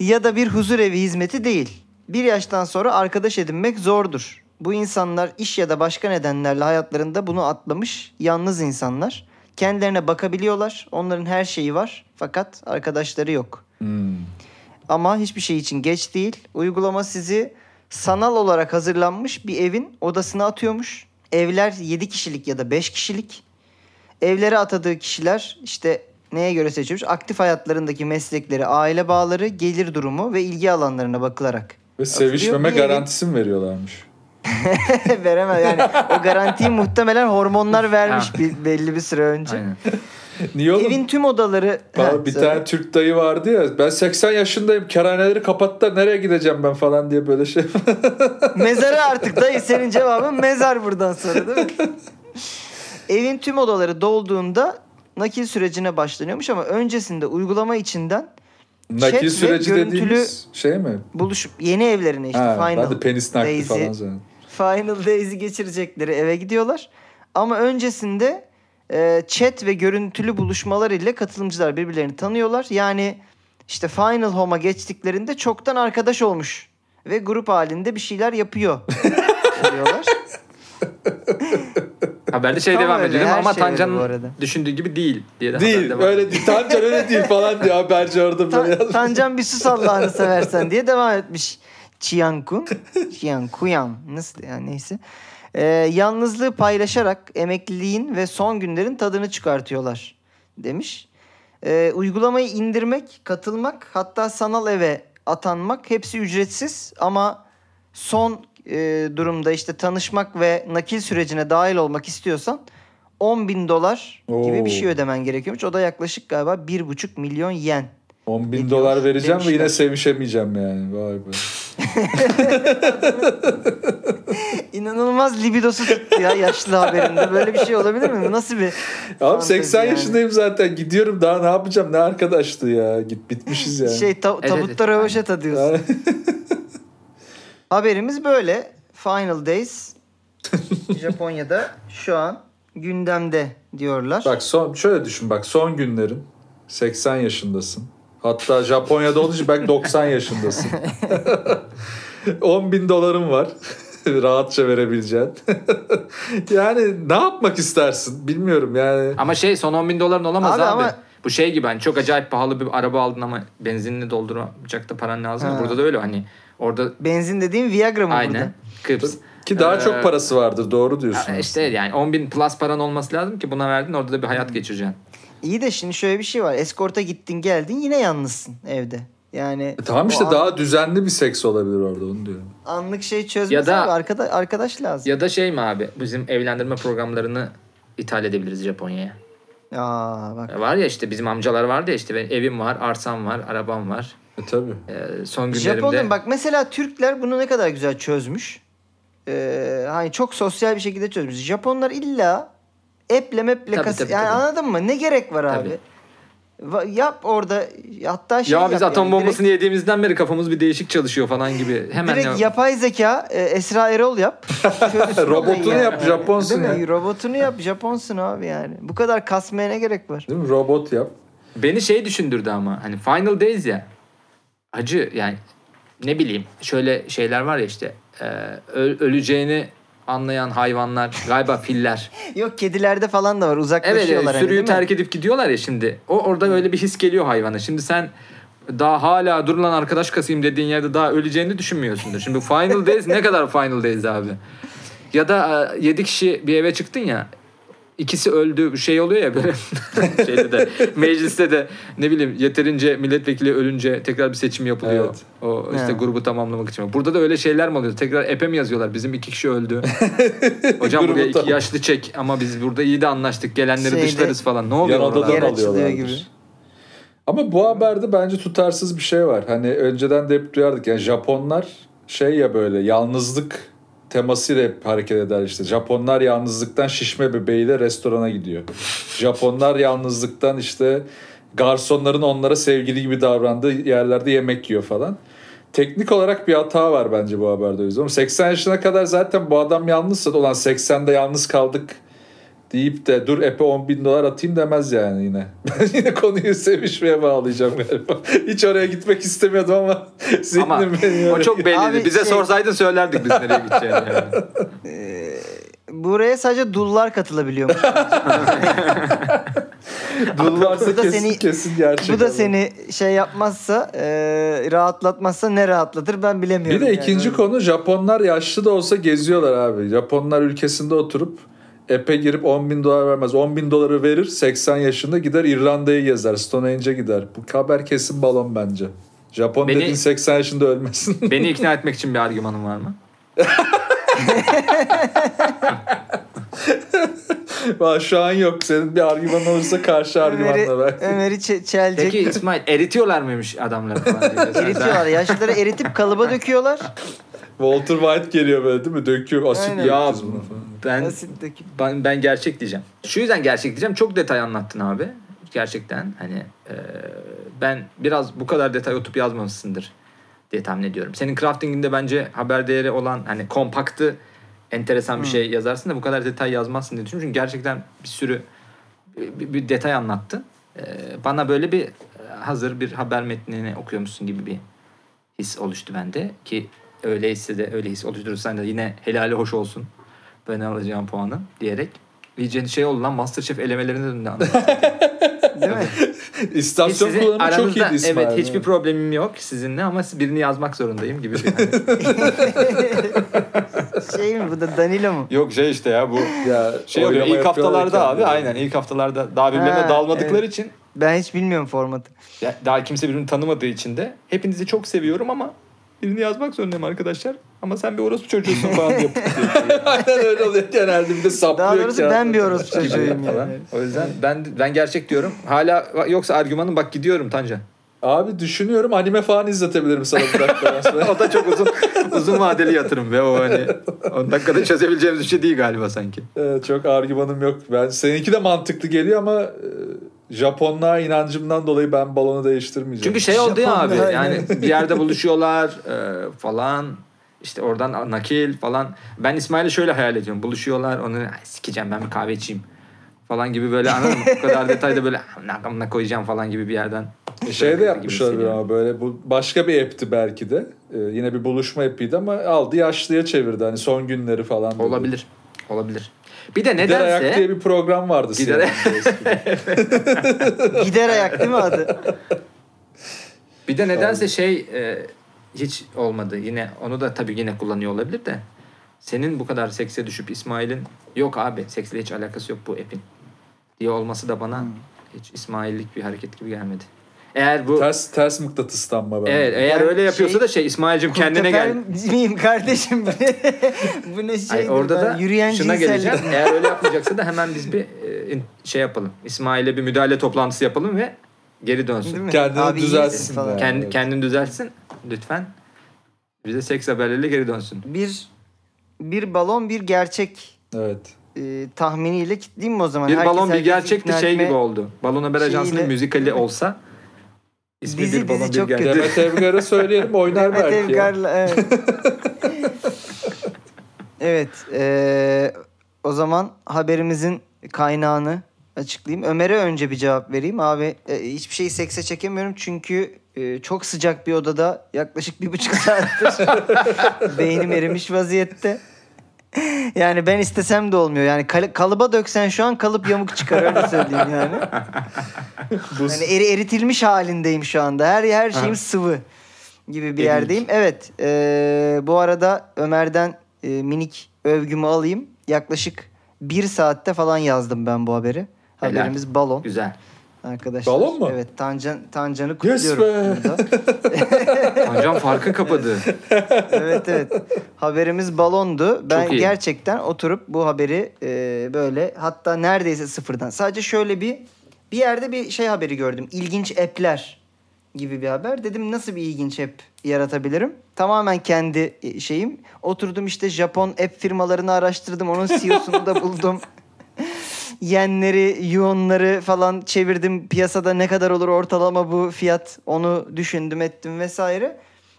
ya da bir huzur evi hizmeti değil. Bir yaştan sonra arkadaş edinmek zordur. Bu insanlar iş ya da başka nedenlerle hayatlarında bunu atlamış yalnız insanlar. Kendilerine bakabiliyorlar. Onların her şeyi var. Fakat arkadaşları yok. Hmm. Ama hiçbir şey için geç değil. Uygulama sizi sanal olarak hazırlanmış bir evin odasına atıyormuş. Evler 7 kişilik ya da 5 kişilik. Evlere atadığı kişiler işte neye göre seçilmiş? Aktif hayatlarındaki meslekleri, aile bağları, gelir durumu ve ilgi alanlarına bakılarak. Ve sevişmeme evin- garantisi mi veriyorlarmış? Veremez yani o garantiyi muhtemelen hormonlar vermiş bir, belli bir süre önce. Aynen. Niye oğlum? Evin tüm odaları... Bana Ha, bir söyle. tane Türk dayı vardı ya. Ben 80 yaşındayım. Kerhaneleri kapattılar. Nereye gideceğim ben falan diye böyle şey. Mezarı artık dayı senin cevabın mezar buradan sonra değil mi? Evin tüm odaları dolduğunda nakil sürecine başlanıyormuş ama öncesinde uygulama içinden Nakil süreci dediğimiz şey mi? buluşup yeni evlerine işte ha, final ben de penis nakli falan zannettim. Final Days'i geçirecekleri eve gidiyorlar. Ama öncesinde e, chat ve görüntülü buluşmalar ile katılımcılar birbirlerini tanıyorlar. Yani işte Final Home'a geçtiklerinde çoktan arkadaş olmuş ve grup halinde bir şeyler yapıyor diyorlar. Haberde şey Tam devam öyle, ediyor değil mi? her Ama şey öyle Tancan'ın bu arada. düşündüğü gibi değil diye de Değil. haber devam Öyle değil. Tancan öyle değil falan diyor haberci orada böyle Ta- yazmış. Tancan bir sus Allah'ını seversen diye devam etmiş. Chiang-kun. Chiang-kuyan. Nasıl yani neyse. Ee, yalnızlığı paylaşarak emekliliğin ve son günlerin tadını çıkartıyorlar demiş. Ee, uygulamayı indirmek, katılmak hatta sanal eve atanmak hepsi ücretsiz ama son e, durumda işte tanışmak ve nakil sürecine dahil olmak istiyorsan 10 bin dolar gibi bir Oo. şey ödemen gerekiyormuş. O da yaklaşık galiba 1,5 milyon yen. 10 bin Ediyor dolar vereceğim ve yine demişler. sevişemeyeceğim yani. Vay be. İnanılmaz libidosu tuttu ya yaşlı haberinde. Böyle bir şey olabilir mi? Nasıl bir Abi fantezi 80 yani? yaşındayım zaten. Gidiyorum daha ne yapacağım? Ne arkadaştı ya. Git bitmişiz yani. Şey ta- Evet, tabutta evet. röveşata diyorsun. Yani- Haberimiz böyle. Final Days Japonya'da şu an gündemde diyorlar. Bak son şöyle düşün bak son günlerin 80 yaşındasın. Hatta Japonya'da olduğu için belki 90 yaşındasın. 10 bin doların var. Rahatça verebileceğin. yani ne yapmak istersin bilmiyorum yani. Ama şey son 10 bin doların olamaz Abi abi. ama- Bu şey gibi hani çok acayip pahalı bir araba aldın ama benzinini dolduracak da paran lazım. Ha. Burada da öyle hani orada Benzin dediğim Viagra mı aynen. burada? Kıps. Ki daha Ee, çok parası vardır doğru diyorsun. Ya işte yani 10 bin plus paran olması lazım ki buna verdin orada da bir hayat geçireceksin. İyi de şimdi şöyle bir şey var. Eskorta gittin geldin yine yalnızsın evde. Yani E tamam işte an- daha düzenli bir seks olabilir orada onu diyorum. anlık şey çözmez Ya da- abi. Arkada, arkadaş lazım. Ya da şey mi abi bizim evlendirme programlarını ithal edebiliriz Japonya'ya. Aa bak. Var ya işte bizim amcalar vardı ya işte benim evim var, arsam var, arabam var. E tabii. Ee, son günlerimde Japon'un bak mesela Türkler bunu ne kadar güzel çözmüş. Ee, hani çok sosyal bir şekilde çözmüş. Japonlar illa eple meple Tabii, kas- tabii, yani tabii. anladın mı? Ne gerek var abi? Tabii. Va- Yap orada hatta şey ya yap biz atom yani, bombasını direkt, yediğimizden beri kafamız bir değişik çalışıyor falan gibi. Hemen direkt ya- yapay zeka e, Esra Erol yap. Çözsün Robotunu olayı yap, Japonsun Değil mi? ya. Robotunu yap Japonsun abi yani. Bu kadar kasmaya ne gerek var? Değil mi? Robot yap. Beni şey düşündürdü ama hani Final Days ya. Acı yani ne bileyim şöyle şeyler var ya işte e, öleceğini anlayan hayvanlar galiba filler. Yok kedilerde falan da var Evet uzaklaşıyorlar. hani, sürüyü mi? terk edip gidiyorlar ya şimdi. O orada öyle bir his geliyor hayvana. Şimdi sen daha hala dur lan arkadaş kasayım dediğin yerde daha öleceğini düşünmüyorsundur. Şimdi Final Days ne kadar Final Days abi? Ya da 7 kişi bir eve çıktın ya ikisi öldü bir şey oluyor ya böyle şeyde de mecliste de ne bileyim yeterince milletvekili ölünce tekrar bir seçim yapılıyor. Evet. O işte He. grubu tamamlamak için. Burada da öyle şeyler mi oluyor? Tekrar epe mi yazıyorlar? Bizim iki kişi öldü. Hocam Grubu buraya iki tamam. yaşlı çek ama biz burada iyi de anlaştık. Gelenleri Şeyde- dışlarız falan. Ne oluyor Yan orada? Yer açılıyor gibi. Ama bu haberde bence tutarsız bir şey var. Hani önceden de hep duyardık. Yani Japonlar şey ya böyle yalnızlık temasıyla hep hareket eder işte. Japonlar yalnızlıktan şişme bebeğiyle restorana gidiyor. Japonlar yalnızlıktan işte garsonların onlara sevgili gibi davrandığı yerlerde yemek yiyor falan. Teknik olarak bir hata var bence bu haberde o yüzden. Ama 80 yaşına kadar zaten bu adam yalnızsa olan 80'de yalnız kaldık deyip de dur epe 10 bin dolar atayım demez yani yine. Ben yine konuyu sevişmeye bağlayacağım galiba. Hiç oraya gitmek istemiyordum ama zihnim Ama beni o çok belliydi. Abi Bize şey- sorsaydın söylerdik biz nereye gideceğini. Yani. Buraya sadece dullar katılabiliyormuş. Dul varsa Bu da kesin, seni- kesin gerçek. Bu da olur. seni şey yapmazsa, e, rahatlatmazsa ne rahatlatır ben bilemiyorum. Bir de yani. ikinci konu Japonlar yaşlı da olsa geziyorlar abi. Japonlar ülkesinde oturup epe girip 10 bin dolar vermez. 10 bin doları verir 80 yaşında gider İrlanda'yı gezer. Stonehenge'e gider. Bu haber kesin balon bence. Japon Beni- dediğin 80 yaşında ölmesin. Beni ikna etmek için bir argümanın var mı? Valla şu an yok. Senin bir argüman olursa karşı Ömer'i, argümanla belki. Ömer'i çe- çelecek. Peki İsmail eritiyorlar mıymış adamları falan? Eritiyorlar. Yaşlıları eritip kalıba döküyorlar. Walter White geliyor böyle değil mi? Döküyor asit Aynen. Ya ben Asit. Ben, ben gerçek diyeceğim. Şu yüzden gerçek diyeceğim. Çok detay anlattın abi. Gerçekten hani e, ben biraz bu kadar detay oturup yazmamışsındır diye tahmin ediyorum. Senin crafting'inde bence haber değeri olan hani kompaktı enteresan bir şey yazarsın da bu kadar detay yazmazsın diye düşünüyorum. Çünkü gerçekten bir sürü bir, bir detay anlattın. E, bana böyle bir e, hazır bir haber metnini okuyormuşsun gibi bir his oluştu bende ki öyleyse de öyle his oluşturursan da yine helali hoş olsun ben alacağım puanı diyerek iyice şey oldu lan Masterchef elemelerine döndü. Değil mi? İstasyon sizin kullanımı çok iyiydi İsmail. evet hiçbir problemim yok sizinle ama birini yazmak zorundayım gibi bir hani. Şey mi bu da Danilo mu? Yok şey işte ya bu Ya, şey oluyor ilk haftalarda abi kendileri. aynen ilk haftalarda daha birbirlerine Ha, dalmadıkları evet. için Ben hiç bilmiyorum formatı. ya daha kimse birbirini tanımadığı için de hepinizi çok seviyorum ama birini yazmak zorundayım arkadaşlar. Ama sen bir orospu çocuğusun falan yapıp Aynen öyle oluyor genelde bir de saplıyor. Daha doğrusu kağıtları. ben bir orospu çocuğuyum falan. yani. O yüzden ben ben gerçek diyorum. Hala yoksa argümanın bak gidiyorum Tancan. Abi düşünüyorum anime falan izletebilirim sana bu dakikadan o da çok uzun uzun vadeli yatırım ve o hani 10 dakikada çözebileceğimiz bir şey değil galiba sanki. Evet, çok argümanım yok. Ben seninki de mantıklı geliyor ama e, Japonluğa inancımdan dolayı ben balonu değiştirmeyeceğim. Çünkü şey oldu ya abi yani bir yerde buluşuyorlar e, falan işte oradan nakil falan. Ben İsmail'i şöyle hayal ediyorum. Buluşuyorlar onu "Ay, sikeceğim ben bir kahve içeyim falan gibi böyle anladın mı? Bu kadar detayda böyle nakamına koyacağım falan gibi bir yerden. şey de gibi yapmış olabilir hissediyorum. ama böyle bu başka bir app'ti belki de. E, yine bir buluşma app'iydi ama aldı yaşlıya çevirdi hani son günleri falan. dedi. Olabilir. Bir de Gider Ayak nedense diye bir program vardı. Gider-. Gider ayak değil mi adı? bir de nedense şey e, hiç olmadı. Yine onu da tabii yine kullanıyor olabilir de. Senin bu kadar sekse düşüp İsmail'in yok abi seksle hiç alakası yok bu app'in diye olması da bana hiç İsmail'lik bir hareket gibi gelmedi. Eğer bu ters ters mıknatıslanma ben. evet eğer öyle yapıyorsa şey- da şey İsmail'cim kendine gel. Miyim kardeşim? Bu ne, şey? orada da yürüyen şuna geleceğim. Eğer öyle yapmayacaksa da hemen biz bir e, şey yapalım. İsmail'e bir müdahale toplantısı yapalım ve geri dönsün. Kendini Abi misin falan. Kendi, evet. Kendini düzeltsin lütfen. Bize seks haberleriyle geri dönsün. Bir bir balon bir gerçek Evet. e, tahminiyle kitleyeyim mi o zaman? Bir Herkes balon bir gerçekti şey gibi oldu. Balon Haber Ajansı'nın müzikali olsa ismi Dizi, bir dizi bir çok gerçek. kötü. Demet Evgar'a söyleyelim oynar Mehmet belki. ya. Evgar'la evet. evet. e, o zaman haberimizin kaynağını açıklayayım. Ömer'e önce bir cevap vereyim. Abi e, hiçbir şeyi sekse çekemiyorum çünkü e, çok sıcak bir odada yaklaşık bir buçuk saattir beynim erimiş vaziyette. Yani ben istesem de olmuyor. Yani kal- kalıba döksen şu an kalıp yamuk çıkar öyle söyleyeyim yani. Yani eri, eritilmiş halindeyim şu anda. Her her şeyim Ha. sıvı gibi bir yerdeyim. Evet. e, bu arada Ömer'den e, minik övgümü alayım. Yaklaşık bir saatte falan yazdım ben bu haberi. Helal. Haberimiz balon Güzel. Arkadaşlar. Balon mu? Evet. Tancan, Tancan'ı Yes kutluyorum. be! burada. Hocam farkı kapadı. evet evet. Haberimiz balondu. Ben Çok iyi. gerçekten oturup bu haberi e, böyle hatta neredeyse sıfırdan. Sadece şöyle bir bir yerde bir şey haberi gördüm. İlginç app'ler gibi bir haber. Dedim nasıl bir ilginç app yaratabilirim? Tamamen kendi e, şeyim. Oturdum işte Japon app firmalarını araştırdım. Onun CEO'sunu da buldum. Yenleri, yuonları falan çevirdim. Piyasada ne kadar olur ortalama bu fiyat onu düşündüm ettim vesaire.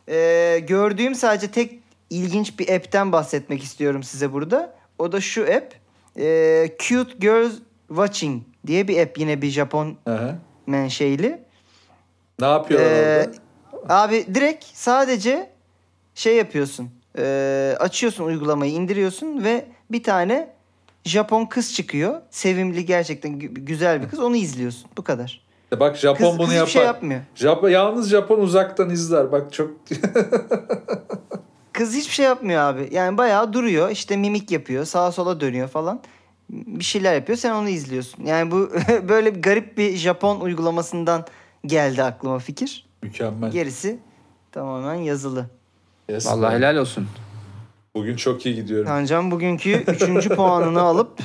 Ee, gördüğüm sadece tek ilginç bir app'ten bahsetmek istiyorum size burada. O da şu app. Ee, Cute Girls Watching diye bir app. Yine bir Japon Aha. menşeili. Ne yapıyorlar Ee, orada? Abi direkt sadece şey yapıyorsun. Ee, açıyorsun uygulamayı indiriyorsun ve bir tane Japon kız çıkıyor. Sevimli gerçekten gü- güzel bir kız. Onu izliyorsun. Bu kadar. E Bak Japon Kız, bunu kız yapar. hiçbir şey yapmıyor. Japon, yalnız Japon uzaktan izler. Bak çok Kız hiçbir şey yapmıyor abi. Yani bayağı duruyor. işte mimik yapıyor. Sağa sola dönüyor falan. Bir şeyler yapıyor. Sen onu izliyorsun. Yani bu böyle bir garip bir Japon uygulamasından geldi aklıma fikir. mükemmel. Gerisi tamamen yazılı. Yes. Vallahi helal olsun. Bugün çok iyi gidiyorum. Tancan bugünkü üçüncü puanını alıp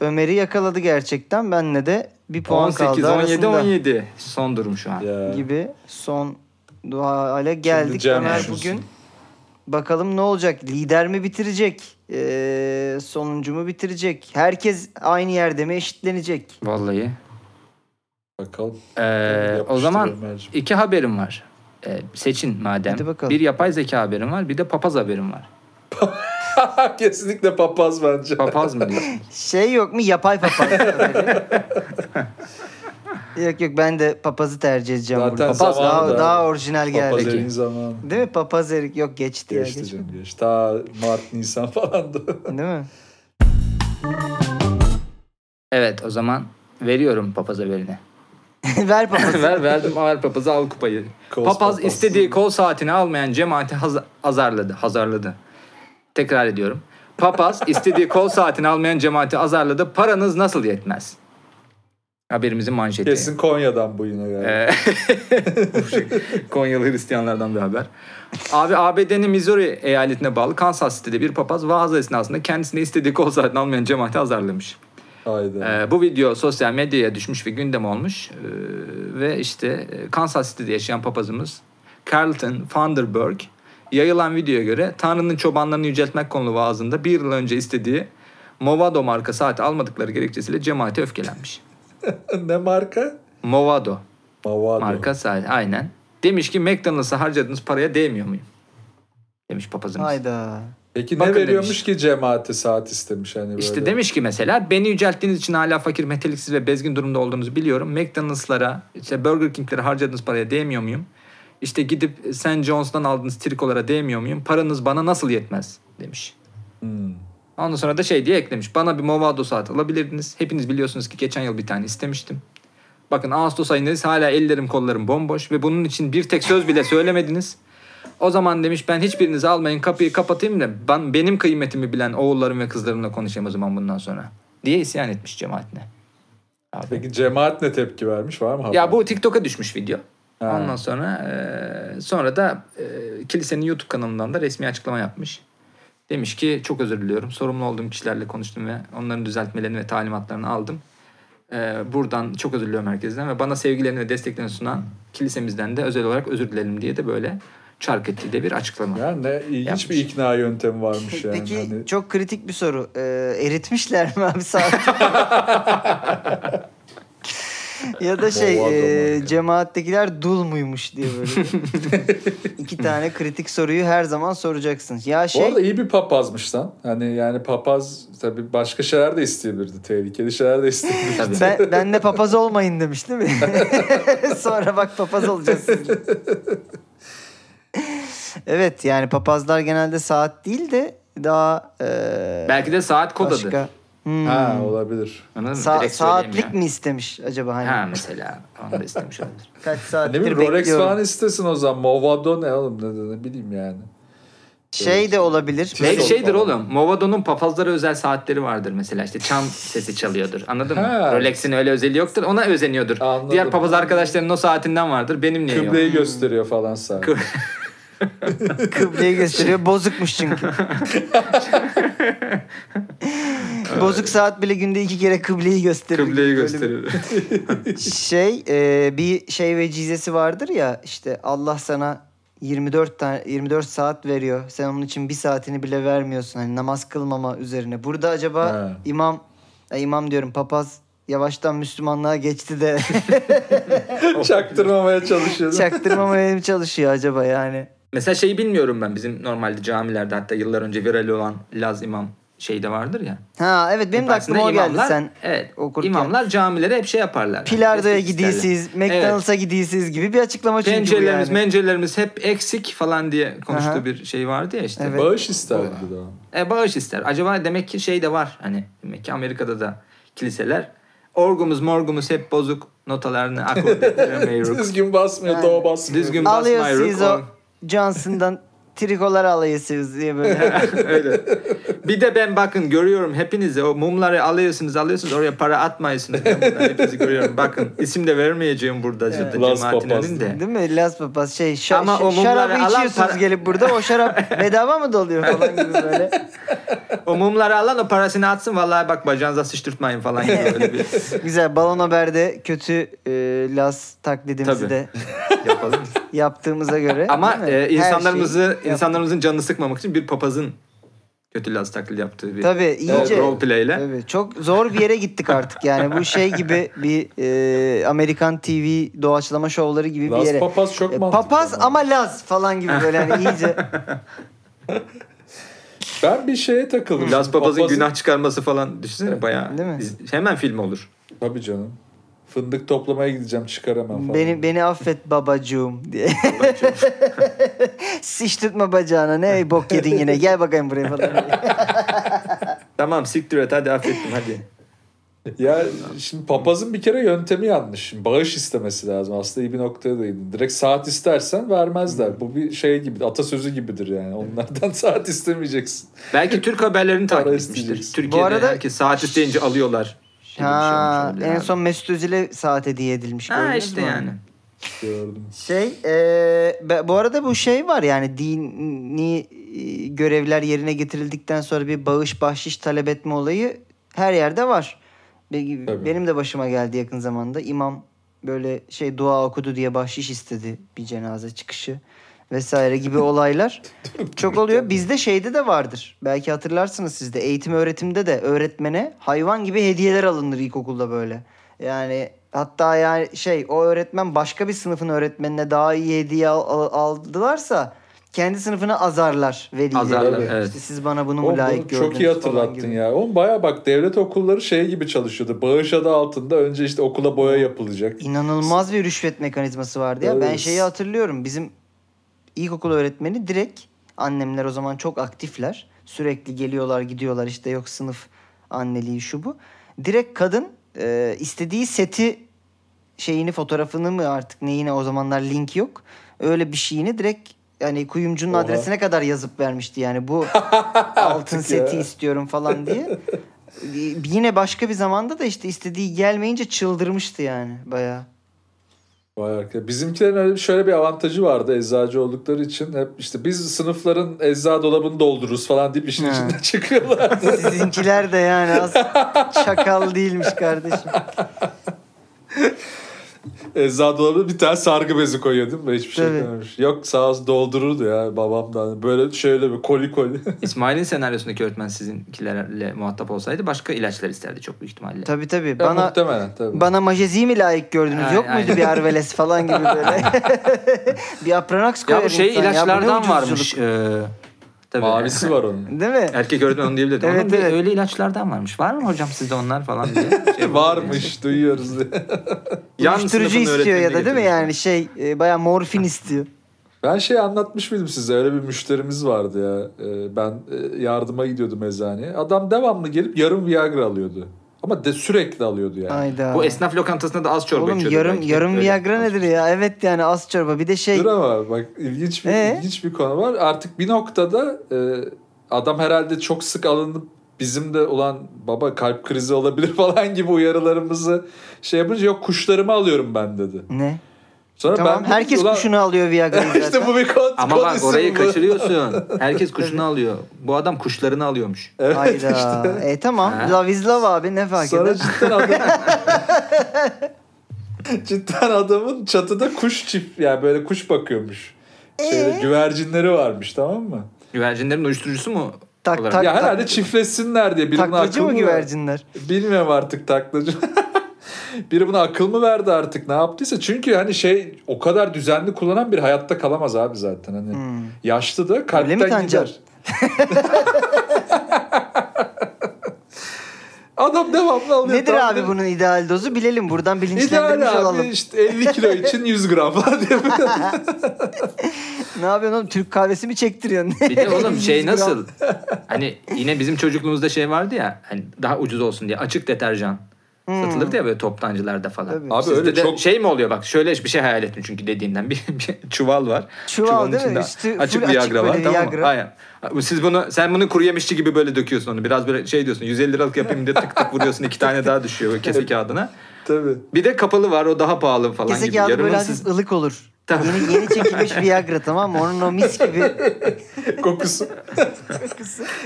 Ömer'i yakaladı gerçekten. Benle de bir puan 18, kaldı 17, arasında 17. Son durum şu an. Ya. gibi son hale geldik. Ömer düşünsün. bugün bakalım ne olacak? Lider mi bitirecek? Ee, sonuncu mu bitirecek? Herkes aynı yerde mi eşitlenecek? Vallahi. Bakalım. Ee, o zaman Ömerciğim. iki haberim var. Ee, seçin madem. Hadi bakalım. Bir yapay zeka haberim var. Bir de papaz haberim var. Kesinlikle papaz bence. Papaz mı diyorsun? Şey yok mu? Yapay papaz. yok yok ben de papazı tercih edeceğim Zaten burada. Papaz daha, da- daha orijinal geldi. Papaz elin zamanı. Değil mi? Papaz erik yok geçti, ya Geçti geçti. canım geçti. Ta Mart Nisan falandı. Değil mi? Evet o zaman veriyorum papaz haberini. Ver papazı. ver verdim ver papazı al kupayı. Papaz papaz. istediği kol saatini almayan cemaati haz- azarladı. Hazarladı. Tekrar ediyorum. Papaz istediği kol saatini almayan cemaati azarladı. Paranız nasıl yetmez? Haberimizin manşeti. Kesin Konya'dan bu yine galiba. Ee, Konyalı Hristiyanlardan bir haber. Abi ABD'nin Missouri eyaletine bağlı Kansas City'de bir papaz vaaz esnasında kendisine istediği kol saatini almayan cemaati azarlamış. Hayda. Ee, bu video sosyal medyaya düşmüş ve gündem olmuş. Ee, ve işte e, Kansas City'de yaşayan papazımız Carlton Vanderberg yayılan videoya göre Tanrı'nın çobanlarını yüceltmek konulu vaazında bir yıl önce istediği Movado marka saati almadıkları gerekçesiyle cemaate öfkelenmiş. ne marka? Movado Mavado. marka saati aynen. Demiş ki McDonald's'a harcadığınız paraya değmiyor muyum? Demiş papazımız. Hayda. Peki Bakın ne veriyormuş demiş. ki cemaate saat istemiş hani böyle. İşte demiş ki mesela beni yücelttiğiniz için hala fakir, meteliksiz ve bezgin durumda olduğunuzu biliyorum. McDonald's'lara, işte Burger King'lere harcadığınız paraya değmiyor muyum? İşte gidip St. John's'tan aldığınız trikolara değmiyor muyum? Paranız bana nasıl yetmez demiş. Hmm. Ondan sonra da şey diye eklemiş. Bana bir Movado saat alabilirdiniz. Hepiniz biliyorsunuz ki geçen yıl bir tane istemiştim. Bakın Ağustos ayındayız hala ellerim kollarım bomboş ve bunun için bir tek söz bile söylemediniz. O zaman demiş ben hiçbirinizi almayın kapıyı kapatayım da ben benim kıymetimi bilen oğullarım ve kızlarımla konuşayım o zaman bundan sonra. Diye isyan etmiş cemaatine. Abi. Peki cemaat ne tepki vermiş var mı haber? Ya bu TikTok'a düşmüş video. Ha. Ondan sonra e, sonra da e, kilisenin YouTube kanalından da resmi açıklama yapmış. Demiş ki çok özür diliyorum. Sorumlu olduğum kişilerle konuştum ve onların düzeltmelerini ve talimatlarını aldım. E, buradan çok özür diliyorum herkesten ve bana sevgilerini ve desteklerini sunan kilisemizden de özel olarak özür dilerim diye de böyle çark ettiği de bir açıklama. Ya ne ilginç Yapmış. bir ikna yöntemi varmış yani. Peki Hani çok kritik bir soru. Ee, eritmişler mi abi saat? ya da şey e, cemaattekiler dul muymuş diye böyle. iki tane kritik soruyu her zaman soracaksın. Ya Bu şey arada iyi bir papazmış lan. Hani yani papaz tabii başka şeyler de isteyebilirdi. Tehlikeli şeyler de isteyebilirdi. Tabii. ben, ben de papaz olmayın demiş değil mi? Sonra bak papaz olacağız evet yani papazlar genelde saat değil de daha e, Belki de saat kod adı. Hmm. ha olabilir. Anladın mı? Sa- Direkt saatlik söyleyeyim mi istemiş acaba hani? Ha mesela. Onu da istemiş olabilir. Kaç Ne saattir bileyim Rolex bekliyorum. falan istesin o zaman. Movado ne oğlum ne, ne bileyim yani. Şey de olabilir. Belki Tizol şeydir falan. oğlum. Movado'nun papazlara özel saatleri vardır mesela. işte çan sesi çalıyordur. Anladın mı? Ha. Rolex'in öyle özelliği yoktur. Ona özeniyordur. Anladım. Diğer papaz arkadaşlarının o saatinden vardır. Benim niye yok? Kıbleyi gösteriyor falan saat. Kı- Kıbleyi gösteriyor. Bozukmuş çünkü. Bozuk saat bile günde iki kere kıbleyi gösteriyor. Kıbleyi gösterir. Şey e, bir şey vecizesi vardır ya işte Allah sana 24 tane 24 saat veriyor. Sen onun için bir saatini bile vermiyorsun. Hani namaz kılmama üzerine. Burada acaba Ha. imam ya imam diyorum papaz yavaştan Müslümanlığa geçti de Çaktırmamaya çalışıyor. çaktırmamaya mı çalışıyor acaba yani? Mesela şeyi bilmiyorum ben. Bizim normalde camilerde hatta yıllar önce viral olan Laz İmam şeyde vardır ya. Ha evet benim de aklıma o geldi imamlar- sen Evet. okurken. İmamlar camilere hep şey yaparlar. Pilardo'ya isterler. gidiyorsunuz, McDonald's'a gidiyorsunuz gibi bir açıklama çünkü Pencerelerimiz, yani. mencerelerimiz hep eksik falan diye konuştuğu Aha. bir şey vardı ya işte. Evet. Bağış isterdi bir daha. E, bağış ister. Acaba demek ki şey de var. Hani demek ki Amerika'da da kiliseler orgumuz morgumuz hep bozuk. Notalarını meyruk. Düzgün basmıyor, Yani- doğu basmıyor. Düzgün basmayı Alıyorsunuz o yok. Johnson'dan trikolar alıyorsunuz diye böyle. Öyle. Bir de ben bakın görüyorum hepinizi o mumları alıyorsunuz alıyorsunuz oraya para atmıyorsunuz. Ben bunları hepinizi görüyorum. Bakın isim de vermeyeceğim burada evet. Cemaatin önünde. Değil mi? Las Papaz şey şa- Ama o şarabı içiyorsunuz para- gelip burada o şarap bedava mı doluyor falan gibi böyle. O mumları alan o parasını atsın vallahi bak bacağınıza sıçtırtmayın falan gibi öyle bir Güzel Balon Haber'de kötü e, Las taklidimizi Tabii. de yapalım. yaptığımıza göre. Ama e, şeyi insanlarımızı. İnsanlarımızın canını sıkmamak için bir papazın kötü Laz taklidi yaptığı bir Tabii iyice role play ile. Tabii, çok zor bir yere gittik artık yani bu şey gibi bir e, Amerikan TV doğaçlama şovları gibi bir Las yere. Papaz çok E, mantıklı. Papaz ama Laz falan gibi böyle hani iyice. Ben bir şeye takıldım. Laz papazın Papazın- günah çıkarması falan düşünsene bayağı. Değil mi? hemen film olur. Tabii canım. Fındık toplamaya gideceğim çıkaramam falan. beni beni affet babacığım diye. Siş tutma bacağına ne bok yedin yine gel bakayım buraya falan. Tamam siktir et hadi affettim hadi. Ya şimdi papazın bir kere yöntemi yanlış. Şimdi bağış istemesi lazım. Aslında iyi bir noktaya değindin. Direkt saat istersen vermezler. Bu bir şey gibi, atasözü gibidir yani. Onlardan saat istemeyeceksin. Belki Türk haberlerini takip etmiştir. Türkiye'de Bu arada- herkes saat isteyince alıyorlar. Şey ha, en abi. son Mesut Özil'e saat hediye edilmiş. Ha gördünüz işte mü? yani. Gördüm. Şey, e, bu arada bu şey var yani dini e, görevler yerine getirildikten sonra bir bağış bahşiş talep etme olayı her yerde var. Tabii. Benim de başıma geldi yakın zamanda. İmam böyle şey dua okudu diye bahşiş istedi bir cenaze çıkışı vesaire gibi olaylar çok oluyor. Bizde şeyde de vardır. Belki hatırlarsınız siz de eğitim öğretimde de öğretmene hayvan gibi hediyeler alınır ilkokulda böyle. Yani hatta yani şey o öğretmen başka bir sınıfın öğretmenine daha iyi hediye al- al- aldılarsa kendi sınıfını azarlar velileri. Azarlar, evet. İşte siz bana bunu mu Oğlum, layık gördünüz çok iyi hatırlattın ya. Oğlum baya bak devlet okulları şey gibi çalışıyordu. Bağış adı altında önce işte okula boya yapılacak. İnanılmaz bir rüşvet mekanizması vardı ya. Ben Evet. şeyi hatırlıyorum. Bizim ilkokul öğretmeni direkt annemler o zaman çok aktifler. Sürekli geliyorlar gidiyorlar işte yok sınıf anneliği şu bu. Direkt kadın e, istediği seti şeyini fotoğrafını mı artık neyine o zamanlar link yok. Öyle bir şeyini direkt yani kuyumcunun Oha. adresine kadar yazıp vermişti yani bu altın ya. seti istiyorum falan diye. Ee, Yine başka bir zamanda da işte istediği gelmeyince çıldırmıştı yani bayağı. Vay arkadaş. Bizimkilerin öyle şöyle bir avantajı vardı eczacı oldukları için. Hep işte biz sınıfların ecza dolabını doldururuz falan deyip işin içinden çıkıyorlardı. Sizinkiler de yani az çakal değilmiş kardeşim. Ecza dolabına bir tane sargı bezi koyuyor değil mi? Hiçbir şey Tabii. Yok sağ olsun doldururdu ya babam da. Böyle şöyle bir koli koli. İsmail'in senaryosundaki öğretmen sizinkilerle muhatap olsaydı başka ilaçlar isterdi çok büyük ihtimalle. Tabii tabii. Ya, Bana muhtemelen tabii. bana majezi mi layık gördünüz? Ay- Yok muydu aynen. bir Arveles falan gibi böyle? bir Apranax koyar Ya bu şey insan ya. İlaçlardan ucuzculuk. varmış. Ee, tabii. Mavisi var onun. Değil mi? Erkek öğretmen onu diyebilirdi. Evet, Onun evet. öyle ilaçlardan varmış. Var mı hocam sizde onlar falan diye. Şey Varmış duyuyoruz Uyuşturucu istiyor ya da değil mi yani şey e, bayağı morfin istiyor. Ben şey anlatmış mıydım size? Öyle bir müşterimiz vardı ya. Ee, Ben e, yardıma gidiyordum eczaneye. Adam devamlı gelip yarım Viagra alıyordu. Ama de sürekli alıyordu yani. Hayda. Bu esnaf lokantasında da az çorba Oğlum içiyordu yarım belki. yarım Öyle. Viagra nedir ya? Evet yani az çorba. Bir de şey Dur ama bak ilginç bir, Ee? ilginç bir konu var. Artık bir noktada e, adam herhalde çok sık alınıp bizim de olan baba kalp krizi olabilir falan gibi uyarılarımızı şey yapınca yok kuşlarımı alıyorum ben dedi. ne? Sonra Tamam ben dedim herkes "Ulan, kuşunu alıyor Viagra'yı zaten. işte bu bir kod. Ama kod bak orayı bu. kaçırıyorsun. Herkes kuşunu alıyor. Bu adam kuşlarını alıyormuş. Evet Hayda. işte. E tamam. Ha? Love is love abi ne fark Sonra eder? cidden adam cidden adamın çatıda kuş çift yani böyle kuş bakıyormuş. Şeyde, Ee? güvercinleri varmış tamam mı? Güvercinlerin uyuşturucusu mu? Tak, olarak? tak. ya herhalde çiftleşsinler diye biri buna Taklacı mı güvercinler? Bilmiyorum artık taklacı. Biri buna akıl mı verdi artık ne yaptıysa. Çünkü hani şey o kadar düzenli kullanan bir hayatta kalamaz abi zaten. Hani Hmm. yaşlı da Öyle mi kalpten gider. Adam devamlı alıyor. Nedir tamam abi bunun ideal dozu bilelim buradan İdeal bilinçlendirmiş abi olalım. işte 50 kilo için 100 gram falan diye. Ne yapıyorsun oğlum Türk kahvesi mi çektiriyorsun? Bir de oğlum 100 şey nasıl? Hani yine bizim çocukluğumuzda şey vardı ya. Hani daha ucuz olsun diye açık deterjan. Satılırdı ya böyle toptancılarda falan. Tabii. Abi Sizde öyle de çok- şey mi oluyor bak şöyle bir şey hayal ettim çünkü dediğinden bir, bir çuval var. Çuval Çuvalın değil mi? içinde Üstü açık Viagra açık var tamam mı? Aynen. Siz bunu sen bunu kuru yemişçi gibi böyle döküyorsun onu. Biraz böyle şey diyorsun 150 liralık yapayım diye tık tık vuruyorsun iki tane daha düşüyor böyle kese kağıdına. Tabii. Bir de kapalı var o daha pahalı falan Kese gibi. kağıdı böyle hafif ılık olur. Tabii. Yeni, yeni çekilmiş Viagra tamam mı? Onun o mis gibi Kokusu.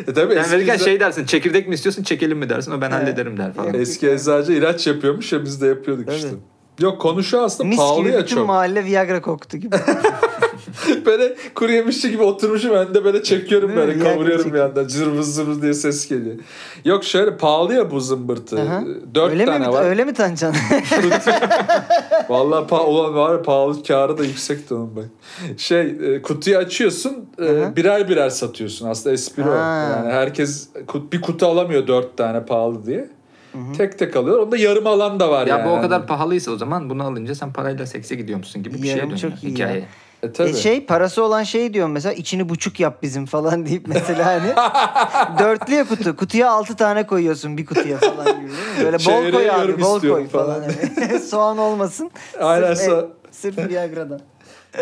e tabii eski, verirken şey dersin çekirdek mi istiyorsun çekelim mi dersin o ben He. hallederim der falan. eski eczacı ilaç yapıyormuş ya biz de yapıyorduk Tabii. işte. Yok konu şu aslında mis pahalı gibi ya bütün çok. mahalle Viagra koktu gibi. böyle kuru yemişçi gibi oturmuşum ben de böyle çekiyorum Değil mi? böyle Viagra kavuruyorum bir yandan cırvız zırvız diye ses geliyor. Yok şöyle pahalı ya bu zımbırtı. Aha. Dört öyle tane mi, var. Öyle mi Tancan? Vallahi pa olan var ya pahalı karı da yüksekti onun bak. Şey e, kutuyu açıyorsun e, hı. birer birer satıyorsun. Aslında espri o. Ha. Yani herkes kut- bir kutu alamıyor dört tane pahalı diye. Tek tek alıyor. Onda yarım alan da var Ya yani. bu o kadar pahalıysa o zaman bunu alınca sen parayla sekse gidiyormuşsun gibi bir şeye Yarım dönüyor çok iyi hikaye. E, tabii. E şey parası olan şey diyorum mesela içini buçuk yap bizim falan deyip mesela hani dörtlüye kutu. Kutuya altı tane koyuyorsun bir kutuya falan gibi? Böyle bol koy abi bol koy falan. falan. hani. Soğan olmasın. Aynen Sırf, so- e, sırf Viagra'dan.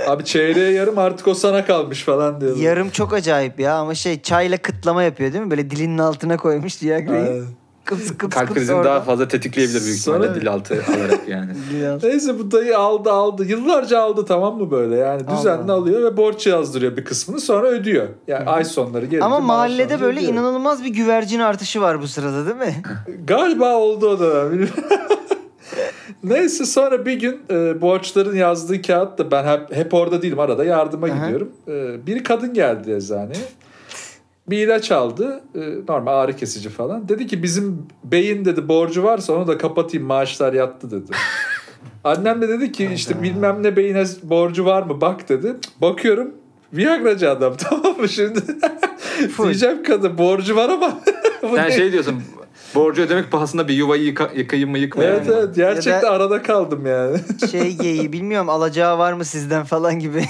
Abi çeyreğe yarım artık o sana kalmış falan diyorlar. Yarım çok acayip ya ama şey çayla kıtlama yapıyor değil mi? Böyle dilinin altına koymuş Viagra'yı. Kıps kıps Kalp kıps krizini daha fazla tetikleyebilir büyük Sonra- ihtimalle dil altı alarak yani. Neyse bu dayı aldı aldı. Yıllarca aldı tamam mı böyle? Yani düzenli Allah. alıyor ve borç yazdırıyor bir kısmını sonra ödüyor. Yani ay sonları gelince Ama mahallede böyle ödüyor. inanılmaz bir güvercin artışı var bu sırada değil mi? Galiba oldu o dönem. bilmiyorum. Neyse sonra bir gün e, borçların yazdığı kağıt da ben hep, hep orada değilim arada yardıma Aha. gidiyorum. E, bir kadın geldi eczaneye. Bir ilaç aldı. e, normal ağrı kesici falan. Dedi ki bizim beyin dedi borcu varsa onu da kapatayım maaşlar yattı dedi. Annem de dedi ki işte bilmem ne beyine borcu var mı bak dedi. Bakıyorum Viagracı adam tamam mı şimdi? Diyeceğim kadın borcu var ama. Sen şey diyorsun borcu ödemek pahasına bir yuvayı yıka, yıkayım mı yıkmayayım Evet mı? evet gerçekten Ya da- arada kaldım yani. şey geyiği bilmiyorum alacağı var mı sizden falan gibi.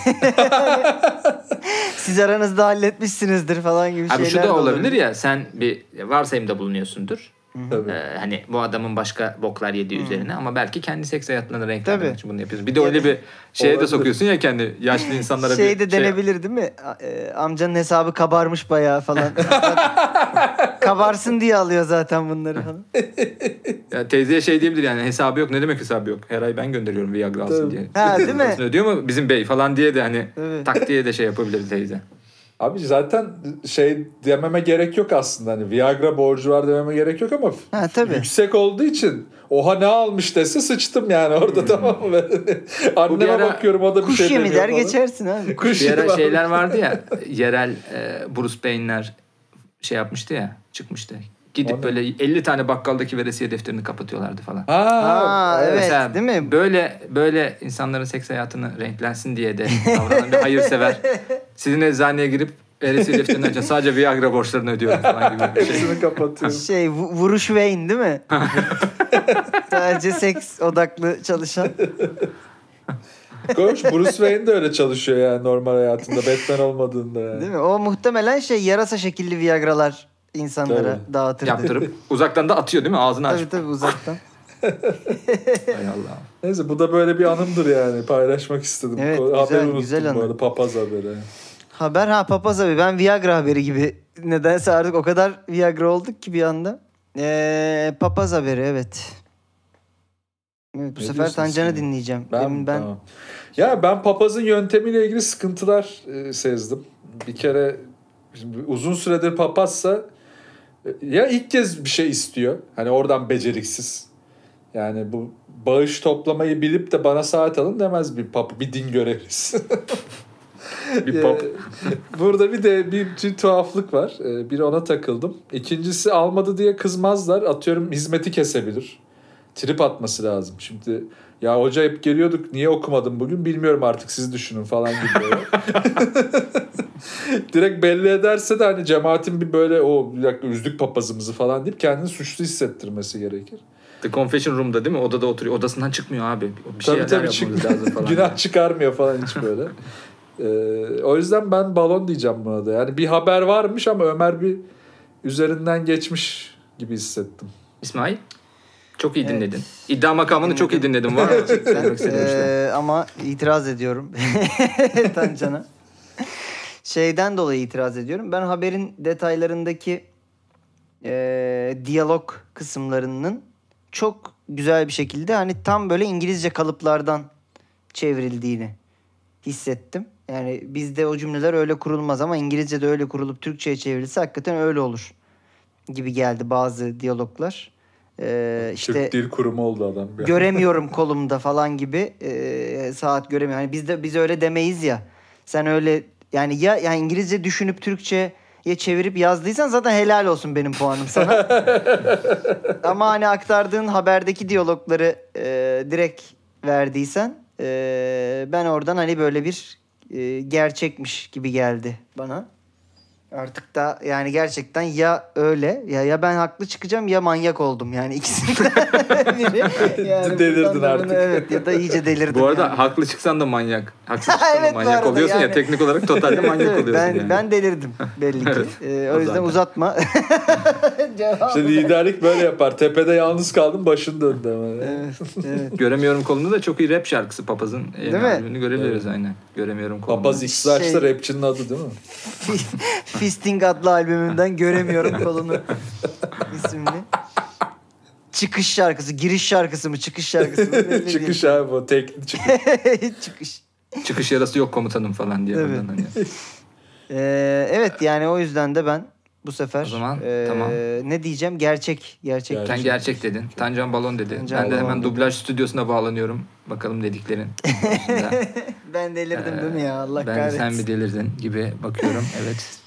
Siz aranızda halletmişsinizdir falan gibi Abi şeyler şu de da olabilir ya sen bir varsayımda bulunuyorsundur. Tabii. Ee, hani bu adamın başka boklar yediği üzerine ama belki kendi seks renklendirmek Hmm. Tabii. için bunu yapıyorsun. Bir de öyle bir şeye de sokuyorsun ya kendi yaşlı insanlara şey bir de denebilir değil mi? A- e, amcanın hesabı kabarmış bayağı falan. Kabarsın diye alıyor zaten bunları falan. Ya teyzeye şey diyebilir yani hesabı yok. Ne demek hesabı yok? Her ay ben gönderiyorum Viagra alsın diye. Ha, değil mi? Ödüyor mu bizim bey falan diye de hani Evet. tak diye de şey yapabilir teyze. Abi zaten şey dememe gerek yok aslında. Hani Viagra borcu var dememe gerek yok ama Ha tabii. yüksek olduğu için oha ne almış dese sıçtım yani orada tamam mı? Anneme ara bakıyorum o da bir Kuş şey yemi demiyor der falan. geçersin abi. Kuş Bir ara şeyler vardı ya yerel e, Bruce Payne'ler şey yapmıştı ya çıkmıştı. Gidip ne? böyle 50 tane bakkaldaki veresiye defterini kapatıyorlardı falan. Ha, Ha, evet. Mesela değil mi? Böyle böyle insanların seks hayatını renklensin diye de davranan bir hayırsever. Sizin eczaneye girip veresiye defterini açan sadece Viagra borçlarını ödüyorum falan gibi bir şey. Hepsini kapatıyorum. Şey vu- vuruş Wayne değil mi? Sadece seks odaklı çalışan. Koş Bruce Wayne de öyle çalışıyor yani normal hayatında Batman olmadığında yani. Değil mi? O muhtemelen şey yarasa şekilli Viagralar insanlara Tabii. dağıtırdı. Yaptırıp uzaktan da atıyor değil mi? Ağzını Tabii açıp. tabii uzaktan. Hay Allah. Neyse bu da böyle bir anımdır yani paylaşmak istedim. Evet, haberi güzel, unuttum güzel bu anı. arada papaz haberi. Haber ha papaz abi ben Viagra haberi gibi. Nedense artık o kadar Viagra olduk ki bir anda. Ee, papaz haberi evet. Evet, bu Ne sefer Tancan'ı dinleyeceğim. Ben, Demin ben Tamam. Ya ben papazın yöntemiyle ilgili sıkıntılar e, sezdim. Bir kere uzun süredir papazsa ya ilk kez bir şey istiyor. Hani oradan beceriksiz. Yani bu bağış toplamayı bilip de bana saat alın demez bir pap bir din görevlisi. Bir. Ee, Burada bir de bir, bir tuhaflık var. Ee, Bir ona takıldım. İkincisi almadı diye kızmazlar. Atıyorum hizmeti kesebilir. Trip atması lazım. Şimdi ya hoca hep geliyorduk niye okumadın bugün bilmiyorum artık siz düşünün falan gibi. Direkt belli ederse de hani cemaatin bir böyle o bir dakika üzdük papazımızı falan deyip kendini suçlu hissettirmesi gerekir. The Confession Room'da değil mi? Odada oturuyor. Odasından çıkmıyor abi. Bir tabii tabii yapmamız çık- lazım falan. günah çıkarmıyor falan hiç böyle. Ee, o yüzden ben balon diyeceğim buna da. Yani bir haber varmış ama Ömer bir üzerinden geçmiş gibi hissettim. İsmail? Çok iyi dinledin. İddia makamını çok iyi dinledin. Var. Ee, ama itiraz ediyorum Tancan'a. Şeyden dolayı itiraz ediyorum. Ben haberin detaylarındaki e, diyalog kısımlarının çok güzel bir şekilde hani tam böyle İngilizce kalıplardan çevrildiğini hissettim. Yani bizde o cümleler öyle kurulmaz ama İngilizce'de öyle kurulup Türkçe'ye çevrilse hakikaten öyle olur gibi geldi bazı diyaloglar. Ee, işte Türk Dil Kurumu oldu adam. göremiyorum kolumda falan gibi e, saat göremiyorum. Hani biz de biz öyle demeyiz ya. Sen öyle yani ya yani İngilizce düşünüp Türkçe'ye çevirip yazdıysan zaten helal olsun benim puanım sana. Ama hani aktardığın haberdeki diyalogları e, direkt verdiysen e, ben oradan hani böyle bir e, gerçekmiş gibi geldi bana. Artık da yani gerçekten ya öyle ya ya ben haklı çıkacağım ya manyak oldum yani ikisinden biri. Yani Delirdin artık. bunu- Evet ya da iyice delirdim. Bu arada yani. haklı çıksan da manyak. Haksız çıksan Evet, manyak oluyorsun ya. yani. Teknik olarak totalde manyak Evet, oluyorsun ben, yani. ben delirdim belli ki. Evet, Ee, o yüzden uzatma. İşte liderlik böyle yapar. Tepede yalnız kaldın başın döndü ama. Evet, evet. Göremiyorum kolunu da çok iyi rap şarkısı Papaz'ın. Değil mi? görebiliyoruz aynen. Göremiyorum kolunu. Papaz X-Large'da Şey- rapçinin adı değil mi? Fisting adlı albümümden göremiyorum kolunu isimli. Çıkış şarkısı, giriş şarkısı mı, çıkış şarkısı mı? çıkış abi bu tekli çıkış. çıkış. Çıkış yarası yok komutanım falan diye. Evet. hani. Ee, evet yani o yüzden de ben bu sefer O zaman ee, tamam. ne diyeceğim? Gerçek, gerçek. Gerçek. Sen gerçek dedin. Tancan balon dedi. Tancan ben de hemen dedi. dublaj stüdyosuna bağlanıyorum. Bakalım dediklerin. Ben delirdim değil mi ya? Allah ben de kahretsin. sen bir delirdin gibi bakıyorum. evet.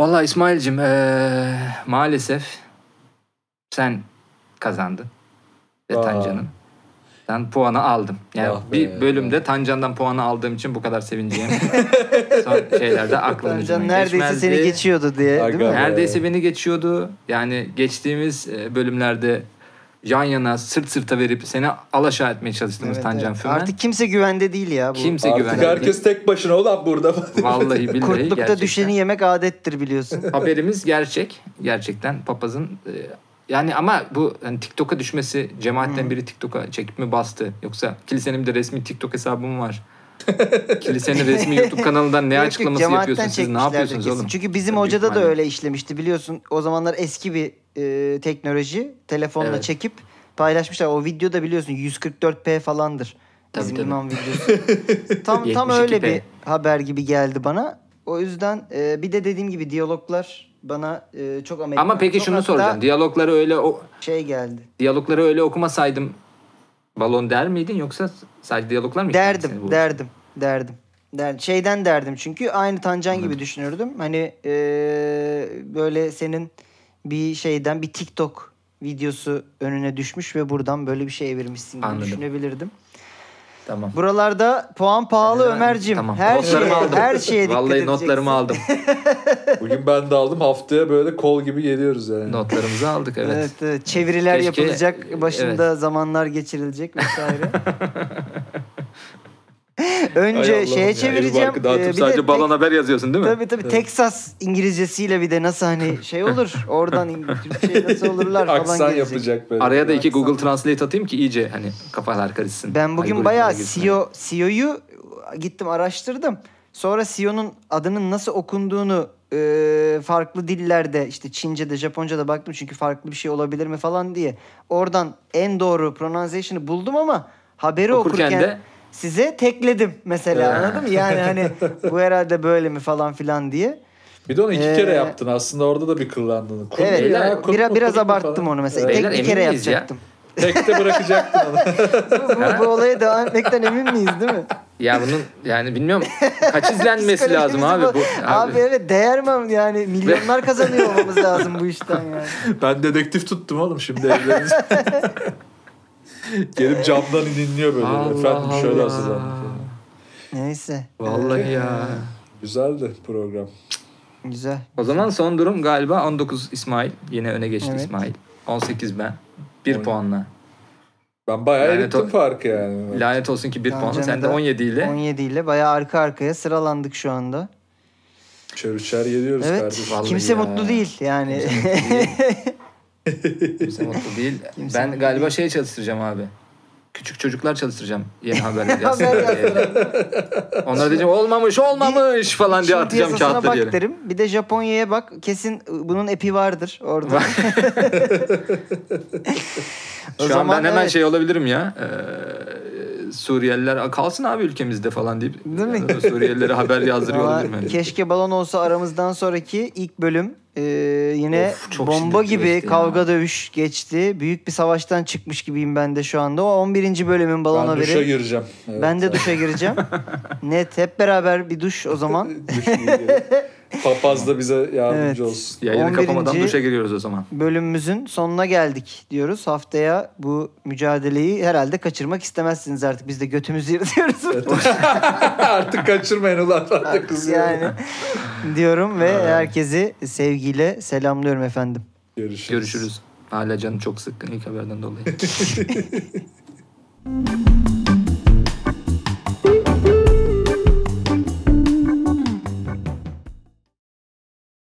Vallahi İsmail'cim eee, maalesef sen kazandın. Ve Aa. Tancan'ın. Ben puanı aldım. Yani Ah be. bir bölümde Tancan'dan puanı aldığım için bu kadar sevineceğim. Son şeylerde aklım Tancan neredeyse seni geçiyordu diye Aga değil mi? be. Neredeyse beni geçiyordu. Yani geçtiğimiz bölümlerde yan yana sırt sırta verip seni alaşağı etmeye çalıştığımız Evet, Tancan evet. Fümen. Artık kimse güvende değil ya. Bu. Kimse Artık güvenli. herkes tek başına ulan burada. Vallahi billahi Kurtlukta gerçekten. düşeni yemek adettir biliyorsun. Haberimiz gerçek. Gerçekten papazın e, yani ama bu hani TikTok'a düşmesi cemaatten biri TikTok'a çekip mi bastı? Yoksa kilisenin bir de resmi TikTok hesabı mı var? kilisenin resmi YouTube kanalından ne açıklaması yapıyorsunuz siz? Ne yapıyorsunuz kesin. oğlum? Çünkü bizim Büyük hocada da öyle işlemişti biliyorsun. O zamanlar eski bir e, teknoloji. Telefonla Evet. çekip paylaşmışlar. O video da biliyorsun 144p falandır. Tabii, Bizim tabii. imam videosu. tam tam 72p. öyle bir haber gibi geldi bana. O yüzden e, bir de dediğim gibi diyaloglar bana e, çok Amerikan. Ama peki şunu soracağım. Diyalogları öyle o Şey geldi. diyalogları öyle okumasaydım balon der miydin yoksa sadece diyaloglar mı? Derdim, bu? derdim, derdim. Der, şeyden derdim çünkü aynı Tancan gibi düşünürdüm. Hani eee, böyle senin bir şeyden bir TikTok videosu önüne düşmüş ve buradan böyle bir şey evirmişsin gibi Anladım. düşünebilirdim. Tamam. Buralarda puan pahalı Ee, Ömer'cim. Tamam. Her notlarımı şeye, aldım. her şeye dikkat Vallahi edeceksin. notlarımı aldım. Bugün ben de aldım. Haftaya böyle kol gibi geliyoruz yani. Notlarımızı aldık evet. Evet. evet, Çeviriler Keşke- yapılacak, başında zamanlar geçirilecek vesaire. Önce şeye ya, çevireceğim. Barkı dağıtıp Ee, bir de sadece tek- balon haber yazıyorsun değil mi? Tabii tabii Texas İngilizcesiyle bir de nasıl hani şey olur oradan İng- Türkçe nasıl olurlar falan Aksan gelecek. yapacak böyle. Araya da iki Aksan. Google Translate atayım ki iyice hani kafalar karışsın. Ben bugün bayağı. CEO, CEO'yu gittim araştırdım. Sonra CEO'nun adının nasıl okunduğunu e, farklı dillerde işte Çince'de Japonca'da baktım çünkü farklı bir şey olabilir mi falan diye. Oradan en doğru pronunciation'ı buldum ama haberi Okurken okurken, de- size tekledim mesela Ha. anladın mı? Yani hani bu herhalde böyle mi falan filan diye. Bir de onu iki Ee, kere yaptın aslında orada da bir kıllandın. Kul Evet, Beyler, ya, kul biraz, mu, biraz abarttım falan. onu mesela. Beyler, Tek bir kere miyiz ya? yapacaktım. Tekte bırakacaktın onu. bu, bu olaya devam etmekten emin miyiz değil mi? Ya bunun yani bilmiyorum kaç izlenmesi lazım abi bu. bu- Abi, evet değer mi yani milyonlar kazanıyor olmamız lazım bu işten yani. ben dedektif tuttum oğlum şimdi evleriniz. Gelip camdan dinliyor böyle. Allah Efendim şöyle Allah. hazırlandı. falan. Neyse Vallahi ya. Güzeldi program. güzel. O zaman son durum galiba 19 İsmail. Yine öne geçti Evet. İsmail. 18 ben. 1 On- puanla. Ben bayağı Lanet erittim o- farkı yani. Lanet olsun ki 1 Tamam, puanla. Sen de da 17 ile. 17 ile bayağı arka arkaya sıralandık şu anda. Üçer üçer yediyoruz Evet kardeşim. Vallahi kimse ya. mutlu değil yani. Kimse mutlu değil. Kimse ben mutlu galiba değil. şey çalıştıracağım abi. Küçük çocuklar çalıştıracağım yeni haberler Haber yazsın diye. Onlara diyeceğim olmamış olmamış falan diye atacağım kağıtları yere. derim. Bir de Japonya'ya bak. Kesin bunun epi vardır orada. O Şu an zaman ben hemen evet. şey olabilirim ya. Ee, Suriyeliler kalsın abi ülkemizde falan deyip Değil mi? Suriyelilere haber yazdırıyor olabilirim. keşke balon olsa aramızdan sonraki ilk bölüm e, yine Of, çok bomba gibi geçti ya. kavga dövüş geçti. Büyük bir savaştan çıkmış gibiyim ben de şu anda. O 11. bölümün balon ben duşa haberi. gireceğim. Evet, ben de sen- duşa gireceğim. Net hep beraber bir duş o zaman. Duş. Papaz da bize yardımcı Evet. olsun. Yayını 11. kapamadan duşa giriyoruz o zaman. Bölümümüzün sonuna geldik diyoruz. Haftaya bu mücadeleyi herhalde kaçırmak istemezsiniz artık. Biz de götümüzü yırtıyoruz. Artık kaçırmayın ulan. De kızıyorum. yani diyorum ve herkesi sevgiyle selamlıyorum efendim. Görüşürüz. Görüşürüz. Hala canım çok sıkkın ilk haberden dolayı.